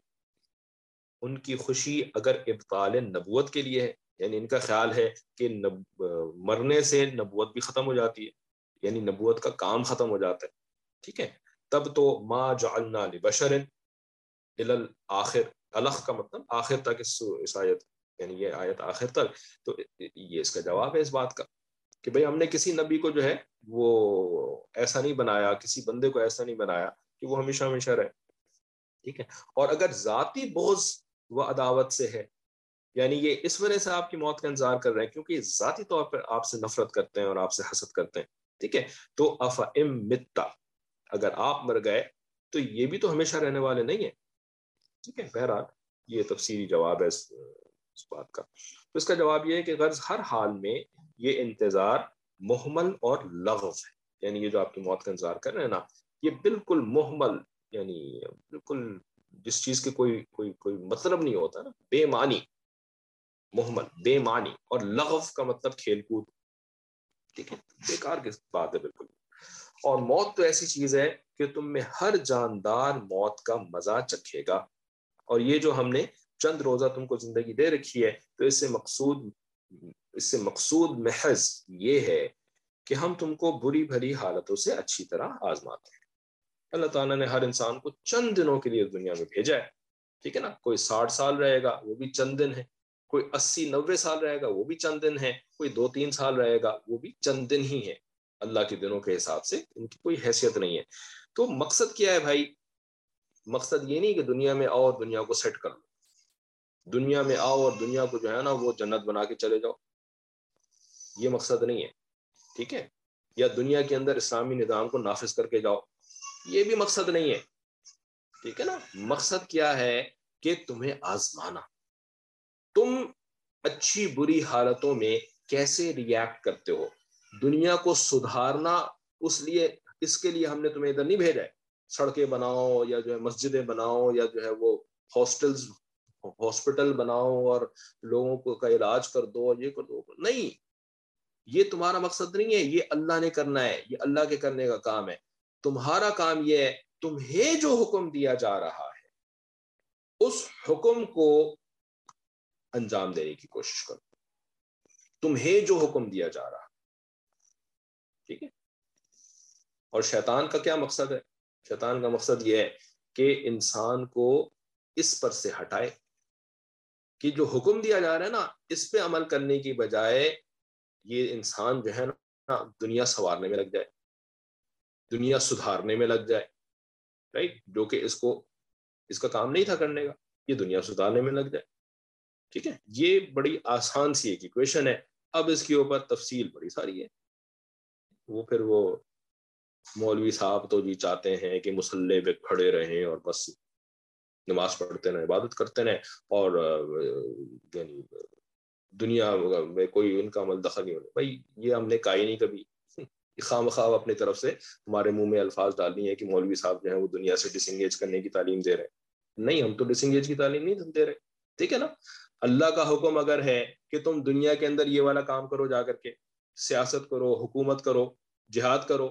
ان کی خوشی اگر ابطال نبوت کے لیے ہے یعنی ان کا خیال ہے کہ نب... مرنے سے نبوت بھی ختم ہو جاتی ہے یعنی نبوت کا کام ختم ہو جاتا ہے ٹھیک ہے؟ تب تو ما جعلنا لبشر آخر الخ کا مطلب آخر تک اس, اس آیت یعنی یہ آیت آخر تک تو یہ اس کا جواب ہے اس بات کا۔ کہ بھئی ہم نے کسی نبی کو جو ہے وہ ایسا نہیں بنایا، کسی بندے کو ایسا نہیں بنایا کہ وہ ہمیشہ ہمیشہ رہے۔ ٹھیک ہے؟ اور اگر ذاتی بوجھ وہ عداوت سے ہے یعنی یہ اس وجہ سے آپ کی موت کا انتظار کر رہے ہیں کیونکہ ذاتی طور پر آپ سے نفرت کرتے ہیں اور آپ سے حسد کرتے ہیں۔ ٹھیک ہے؟ تو اف ام متا اگر آپ مر گئے تو یہ بھی تو ہمیشہ رہنے والے نہیں ہیں۔ ٹھیک ہے؟ بہرحال یہ تفصیلی جواب ہے اس بات کا۔ تو اس کا جواب یہ ہے کہ غرض ہر حال میں یہ انتظار محمل اور لغف ہے۔ یعنی یہ جو آپ کی موت کا انتظار کر رہے ہیں نا، یہ بالکل محمل یعنی بالکل جس چیز کے کوئی کوئی کوئی مطلب نہیں ہوتا نا، بے معنی، محمل، بے معنی اور لغف کا مطلب کھیل کود۔ ٹھیک ہے، بیکار کی بات ہے بالکل۔ اور موت تو ایسی چیز ہے کہ تم میں ہر جاندار موت کا مزہ چکھے گا۔ اور یہ جو ہم نے چند روزہ تم کو زندگی دے رکھی ہے، تو اس سے مقصود اس سے مقصود محض یہ ہے کہ ہم تم کو بری بھری حالتوں سے اچھی طرح آزماتے ہیں۔ اللہ تعالیٰ نے ہر انسان کو چند دنوں کے لیے دنیا میں بھیجا ہے۔ ٹھیک ہے نا؟ کوئی ساٹھ سال رہے گا، وہ بھی چند دن ہے کوئی اسی نوے سال رہے گا، وہ بھی چند دن ہے کوئی دو تین سال رہے گا، وہ بھی چند دن ہی ہے اللہ کے دنوں کے حساب سے ان کی کوئی حیثیت نہیں ہے۔ تو مقصد کیا ہے بھائی؟ مقصد یہ نہیں کہ دنیا میں آؤ اور دنیا کو سیٹ کر لو۔ دنیا میں آؤ اور دنیا کو جو ہے نا وہ جنت بنا کے چلے جاؤ۔ یہ مقصد نہیں ہے، ٹھیک ہے؟ یا دنیا کے اندر اسلامی نظام کو نافذ کر کے جاؤ، یہ بھی مقصد نہیں ہے، ٹھیک ہے نا؟ مقصد کیا ہے کہ تمہیں آزمانا۔ تم اچھی بری حالتوں میں کیسے ریئیکٹ کرتے ہو؟ دنیا کو سدھارنا اس لیے، اس کے لیے ہم نے تمہیں ادھر نہیں بھیجا ہے۔ سڑکیں بناؤ یا جو ہے مسجدیں بناؤ یا جو ہے وہ ہاسٹلس ہاسپٹل بناؤ اور لوگوں کو کا علاج کر دو یہ کر دو۔ نہیں یہ تمہارا مقصد نہیں ہے، یہ اللہ نے کرنا ہے، یہ اللہ کے کرنے کا کام ہے۔ تمہارا کام یہ ہے، تمہیں جو حکم دیا جا رہا ہے، اس حکم کو انجام دینے کی کوشش کرو۔ تمہیں جو حکم دیا جا رہا ٹھیک ہے؟ اور شیطان کا کیا مقصد ہے؟ شیطان کا مقصد یہ ہے کہ انسان کو اس پر سے ہٹائے کہ جو حکم دیا جا رہا ہے نا، اس پہ عمل کرنے کی بجائے یہ انسان جو ہے نا دنیا سنوارنے میں لگ جائے، دنیا سدھارنے میں لگ جائے رائٹ جو کہ اس کو، اس کا کام نہیں تھا کرنے کا، یہ دنیا سدھارنے میں لگ جائے۔ ٹھیک ہے؟ یہ بڑی آسان سی ایک ایکویشن ہے۔ اب اس کے اوپر تفصیل بڑی ساری ہے۔ وہ پھر وہ مولوی صاحب تو جی چاہتے ہیں کہ مسلح پہ کھڑے رہیں اور بس نماز پڑھتے رہیں، عبادت کرتے رہیں اور یعنی دنیا میں کوئی ان کا عمل دخل نہیں ہونے۔ بھائی، یہ ہم نے کہا ہی نہیں کبھی۔ خواہ مخواہ اپنی طرف سے ہمارے منہ میں الفاظ ڈالنی ہے کہ مولوی صاحب جو ہے وہ دنیا سے ڈس انگیج کرنے کی تعلیم دے رہے ہیں۔ نہیں، ہم تو ڈس انگیج کی تعلیم نہیں دے رہے۔ ٹھیک ہے نا؟ اللہ کا حکم اگر ہے کہ تم دنیا کے اندر یہ والا کام کرو جا کر کے، سیاست کرو، حکومت کرو، جہاد کرو،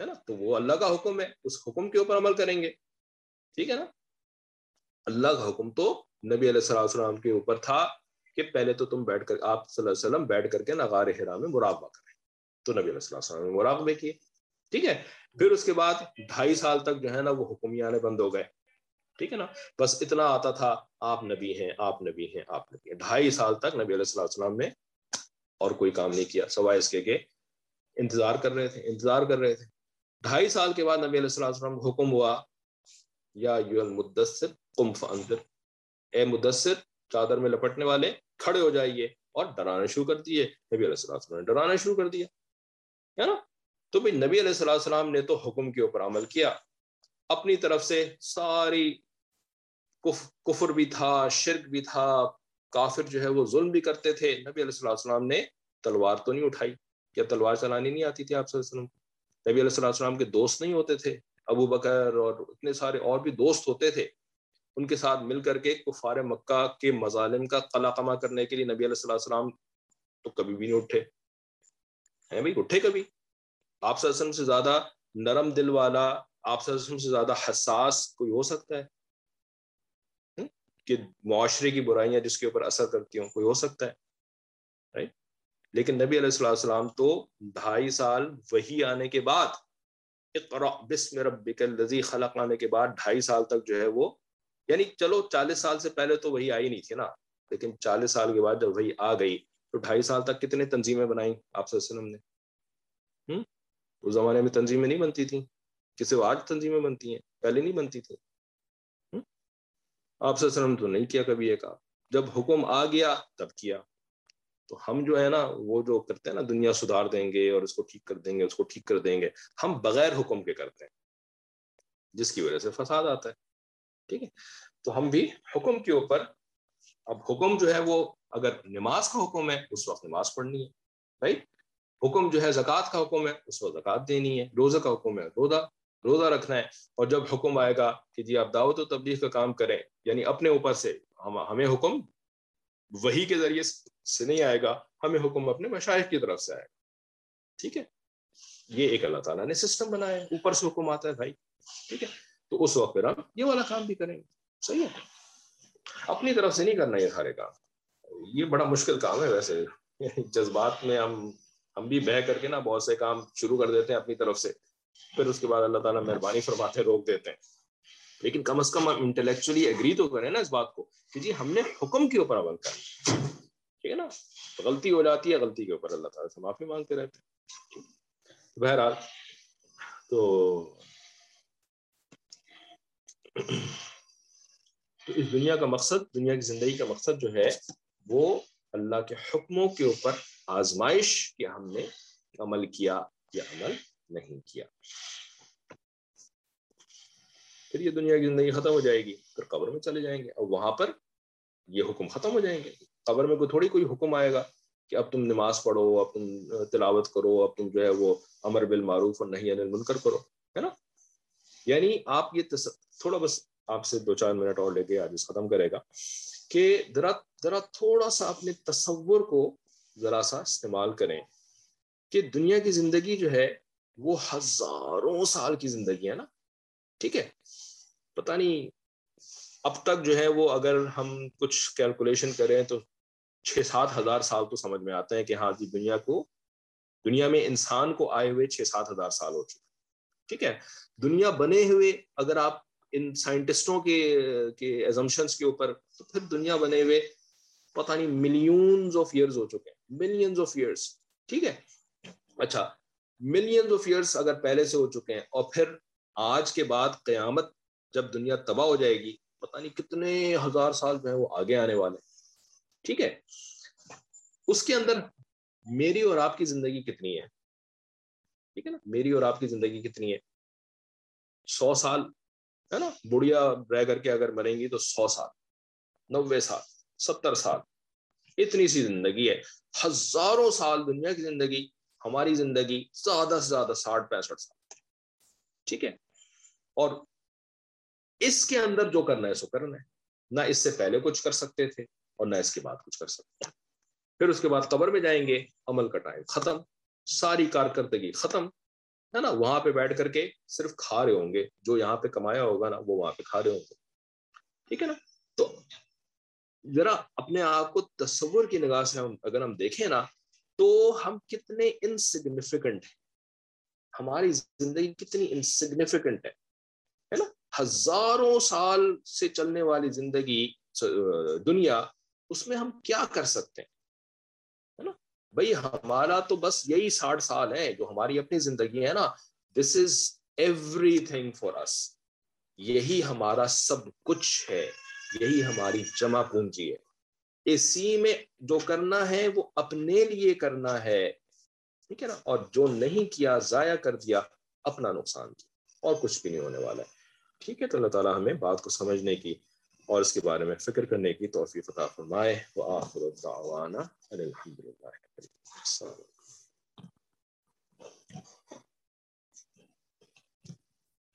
ہے نا؟ تو وہ اللہ کا حکم ہے، اس حکم کے اوپر عمل کریں گے۔ ٹھیک ہے نا؟ اللہ کا حکم تو نبی علیہ السلام کے اوپر تھا۔ کہ پہلے تو تم بیٹھ کر، آپ صلی اللہ علیہ وسلم بیٹھ کر کے نغار حرام میں مراقبہ کریں۔ تو نبی علیہ السلام نے مراقبے کیے ٹھیک ہے؟ پھر اس کے بعد ڈھائی سال تک جو ہے نا وہ حکمی آنے بند ہو گئے۔ ٹھیک ہے نا؟ بس اتنا آتا تھا، آپ نبی ہیں، آپ نبی ہیں، آپ نبی ہیں۔ ڈھائی سال تک نبی علیہ السلام نے اور کوئی کام نہیں کیا، سوائے اس کے کہ انتظار کر رہے تھے، انتظار کر رہے تھے۔ ڈھائی سال کے بعد نبی علیہ السلام حکم ہوا، یا یو المدثر قم فانذر۔ اے مدثر چادر میں لپٹنے والے کھڑے ہو جائیے اور ڈرانا شروع کر دیے۔ نبی علیہ السلام نے ڈرانا شروع کر دیا۔ ہے نا؟ تو بھائی نبی علیہ السلام نے تو حکم کے اوپر عمل کیا۔ اپنی طرف سے ساری کفر بھی تھا، شرک بھی تھا۔ کافر جو ہے وہ ظلم بھی کرتے تھے۔ نبی علیہ السلام نے تلوار تو نہیں اٹھائی۔ کیا تلوار چلانی نہیں آتی تھی آپ صلی اللہ علیہ وسلم نبی علیہ السلام کے دوست نہیں ہوتے تھے۔ ابو بکر اور اتنے سارے اور بھی دوست ہوتے تھے۔ ان کے ساتھ مل کر کے کفار مکہ کے مظالم کا قلع کما کرنے کے لیے نبی علیہ السلام تو کبھی بھی نہیں اٹھے۔ ہیں بھائی، اٹھے کبھی؟ آپ صلی اللہ علیہ وسلم سے زیادہ نرم دل والا، آپ صلی اللہ علیہ وسلم سے زیادہ حساس کوئی ہو سکتا ہے؟ کہ معاشرے کی برائیاں جس کے اوپر اثر کرتی ہوں، کوئی ہو سکتا ہے؟ لیکن نبی علیہ السلام تو ڈھائی سال وہی آنے کے بعد بسم ربک الذی خلق آنے کے بعد ڈھائی سال تک جو ہے وہ یعنی چلو چالیس سال سے پہلے تو وہی آئی نہیں تھی نا، لیکن چالیس سال کے بعد جب وہی آ گئی تو ڈھائی سال تک کتنے تنظیمیں بنائیں آپ صلی اللہ علیہ وسلم نے؟ اس زمانے میں تنظیمیں نہیں بنتی تھیں، کسی آج تنظیمیں بنتی ہیں، پہلے نہیں بنتی تھی آپ صلی اللہ علیہ وسلم تو نہیں کیا کبھی یہ کہا جب حکم آ گیا، تب کیا۔ تو ہم جو ہے نا، وہ جو کرتے ہیں نا، دنیا سدھار دیں گے اور اس کو ٹھیک کر دیں گے، اس کو ٹھیک کر دیں گے، ہم بغیر حکم کے کرتے ہیں۔ جس کی وجہ سے فساد آتا ہے۔ ٹھیک ہے۔ تو ہم بھی حکم کے اوپر، اب حکم جو ہے وہ اگر نماز کا حکم ہے، اس وقت نماز پڑھنی ہے بھائی حکم جو ہے زکوٰۃ کا حکم ہے، اس وقت زکوٰۃ دینی ہے، روزہ کا حکم ہے، روزہ روزہ رکھنا ہے۔ اور جب حکم آئے گا کہ جی آپ دعوت و تبلیغ کا کام کریں یعنی اپنے اوپر سے ہم، ہمیں حکم وہی کے ذریعے سے نہیں آئے گا، ہمیں حکم اپنے مشاہد کی طرف سے آئے گا۔ ٹھیک ہے؟ یہ ایک اللہ تعالیٰ نے سسٹم بنایا ہے۔ اوپر سے حکم آتا ہے، بھائی۔ ٹھیک ہے؟ تو اس وقت پھر ہم یہ والا کام بھی کریں گے۔ صحیح ہے۔ اپنی طرف سے نہیں کرنا یہ سارے کام۔ یہ بڑا مشکل کام ہے ویسے۔ جذبات میں ہم ہم بھی بہ کر کے نا بہت سے کام شروع کر دیتے ہیں اپنی طرف سے۔ پھر اس کے بعد اللہ تعالیٰ مہربانی فرماتے روک دیتے ہیں۔ لیکن کم از کم ہم انٹلیکچولی اگری تو کریں نا اس بات کو کہ جی ہم نے حکم کے اوپر عمل کر ٹھیک ہے نا؟ غلطی ہو جاتی ہے غلطی کے اوپر اللہ تعالیٰ سے معافی مانگتے رہتے ہیں۔ بہرحال تو تو اس دنیا کا مقصد، دنیا کی زندگی کا مقصد جو ہے، وہ اللہ کے حکموں کے اوپر آزمائش کہ ہم نے عمل کیا یا عمل نہیں کیا۔ پھر یہ دنیا کی زندگی ختم ہو جائے گی، پھر قبر میں چلے جائیں گے۔ اور وہاں پر یہ حکم ختم ہو جائیں گے۔ قبر میں کوئی تھوڑی کوئی حکم آئے گا کہ اب تم نماز پڑھو، اب تم تلاوت کرو، اب تم جو ہے وہ امر بالمعروف اور نہیں انل منکر کرو، ہے نا؟ یعنی آپ یہ تھوڑا بس آپ سے دو چار منٹ اور لے کے آج ختم کرے گا کہ ذرا ذرا تھوڑا سا اپنے تصور کو ذرا سا استعمال کریں کہ دنیا کی زندگی جو ہے وہ ہزاروں سال کی زندگی ہے نا؟ ٹھیک ہے؟ پتہ نہیں اب تک جو ہے وہ اگر ہم کچھ کیلکولیشن کریں تو چھ سات ہزار سال تو سمجھ میں آتے ہیں کہ ہاں جی دنیا کو دنیا میں انسان کو آئے ہوئے چھ سات ہزار سال ہو چکے ٹھیک ہے؟ دنیا بنے ہوئے اگر آپ ان سائنٹسٹوں کے کے ایزمشنس کے اوپر تو پھر دنیا بنے ہوئے پتہ نہیں ملینز آف ایئرز ہو چکے ہیں۔ ملینز آف ایئرس ٹھیک ہے؟ اچھا ملینز آف ایئرس اگر پہلے سے ہو چکے ہیں اور پھر آج کے بعد قیامت جب دنیا تباہ ہو جائے گی، پتہ نہیں کتنے ہزار سال جو ہے وہ آگے آنے والے ٹھیک ہے؟ اس کے اندر میری اور آپ کی زندگی کتنی ہے؟ ٹھیک ہے نا؟ میری اور آپ کی زندگی کتنی ہے؟ سو سال ہے نا، بڑھیا رہ کر کے اگر مریں گی تو سو سال، نوے سال، ستر سال، اتنی سی زندگی ہے۔ ہزاروں سال دنیا کی زندگی، ہماری زندگی زیادہ سے زیادہ ساٹھ، پینسٹھ سال۔ ٹھیک ہے؟ اور اس کے اندر جو کرنا ہے، سو کرنا ہے۔ نہ اس سے پہلے کچھ کر سکتے تھے اور نہ اس کے بعد کچھ کر سکتے پھر اس کے بعد قبر میں جائیں گے، عمل کا ٹائم ختم، ساری کارکردگی ختم۔ ہے نا، وہاں پہ بیٹھ کر کے صرف کھا رہے ہوں گے، جو یہاں پہ کمایا ہوگا نا، وہ وہاں پہ کھا رہے ہوں گے۔ ٹھیک ہے نا؟ تو ذرا اپنے آپ کو تصور کی نگاہ سے ہم اگر ہم دیکھیں نا، تو ہم کتنے انسگنیفیکنٹ ہیں۔ ہماری زندگی کتنی انسگنیفیکنٹ ہے۔ نا؟ ہزاروں سال سے چلنے والی زندگی دنیا، اس میں ہم کیا کر سکتے ہیں؟ بھائی ہمارا تو بس یہی ساٹھ سال ہے، جو ہماری اپنی زندگی ہے نا دس از ایوری تھنگ فار اس یہی ہمارا سب کچھ ہے، یہی ہماری جمع پونجی ہے۔ اسی میں جو کرنا ہے، وہ اپنے لیے کرنا ہے، ٹھیک ہے نا؟ اور جو نہیں کیا، ضائع کر دیا، اپنا نقصان۔ کیا اور کچھ بھی نہیں ہونے والا ہے۔ ٹھیک ہے، تو اللہ تعالیٰ ہمیں بات کو سمجھنے کی اور اس کے بارے میں فکر کرنے کی توفیق عطا فرمائے۔ وہ آخر الدعوانا الحمد للہ السلام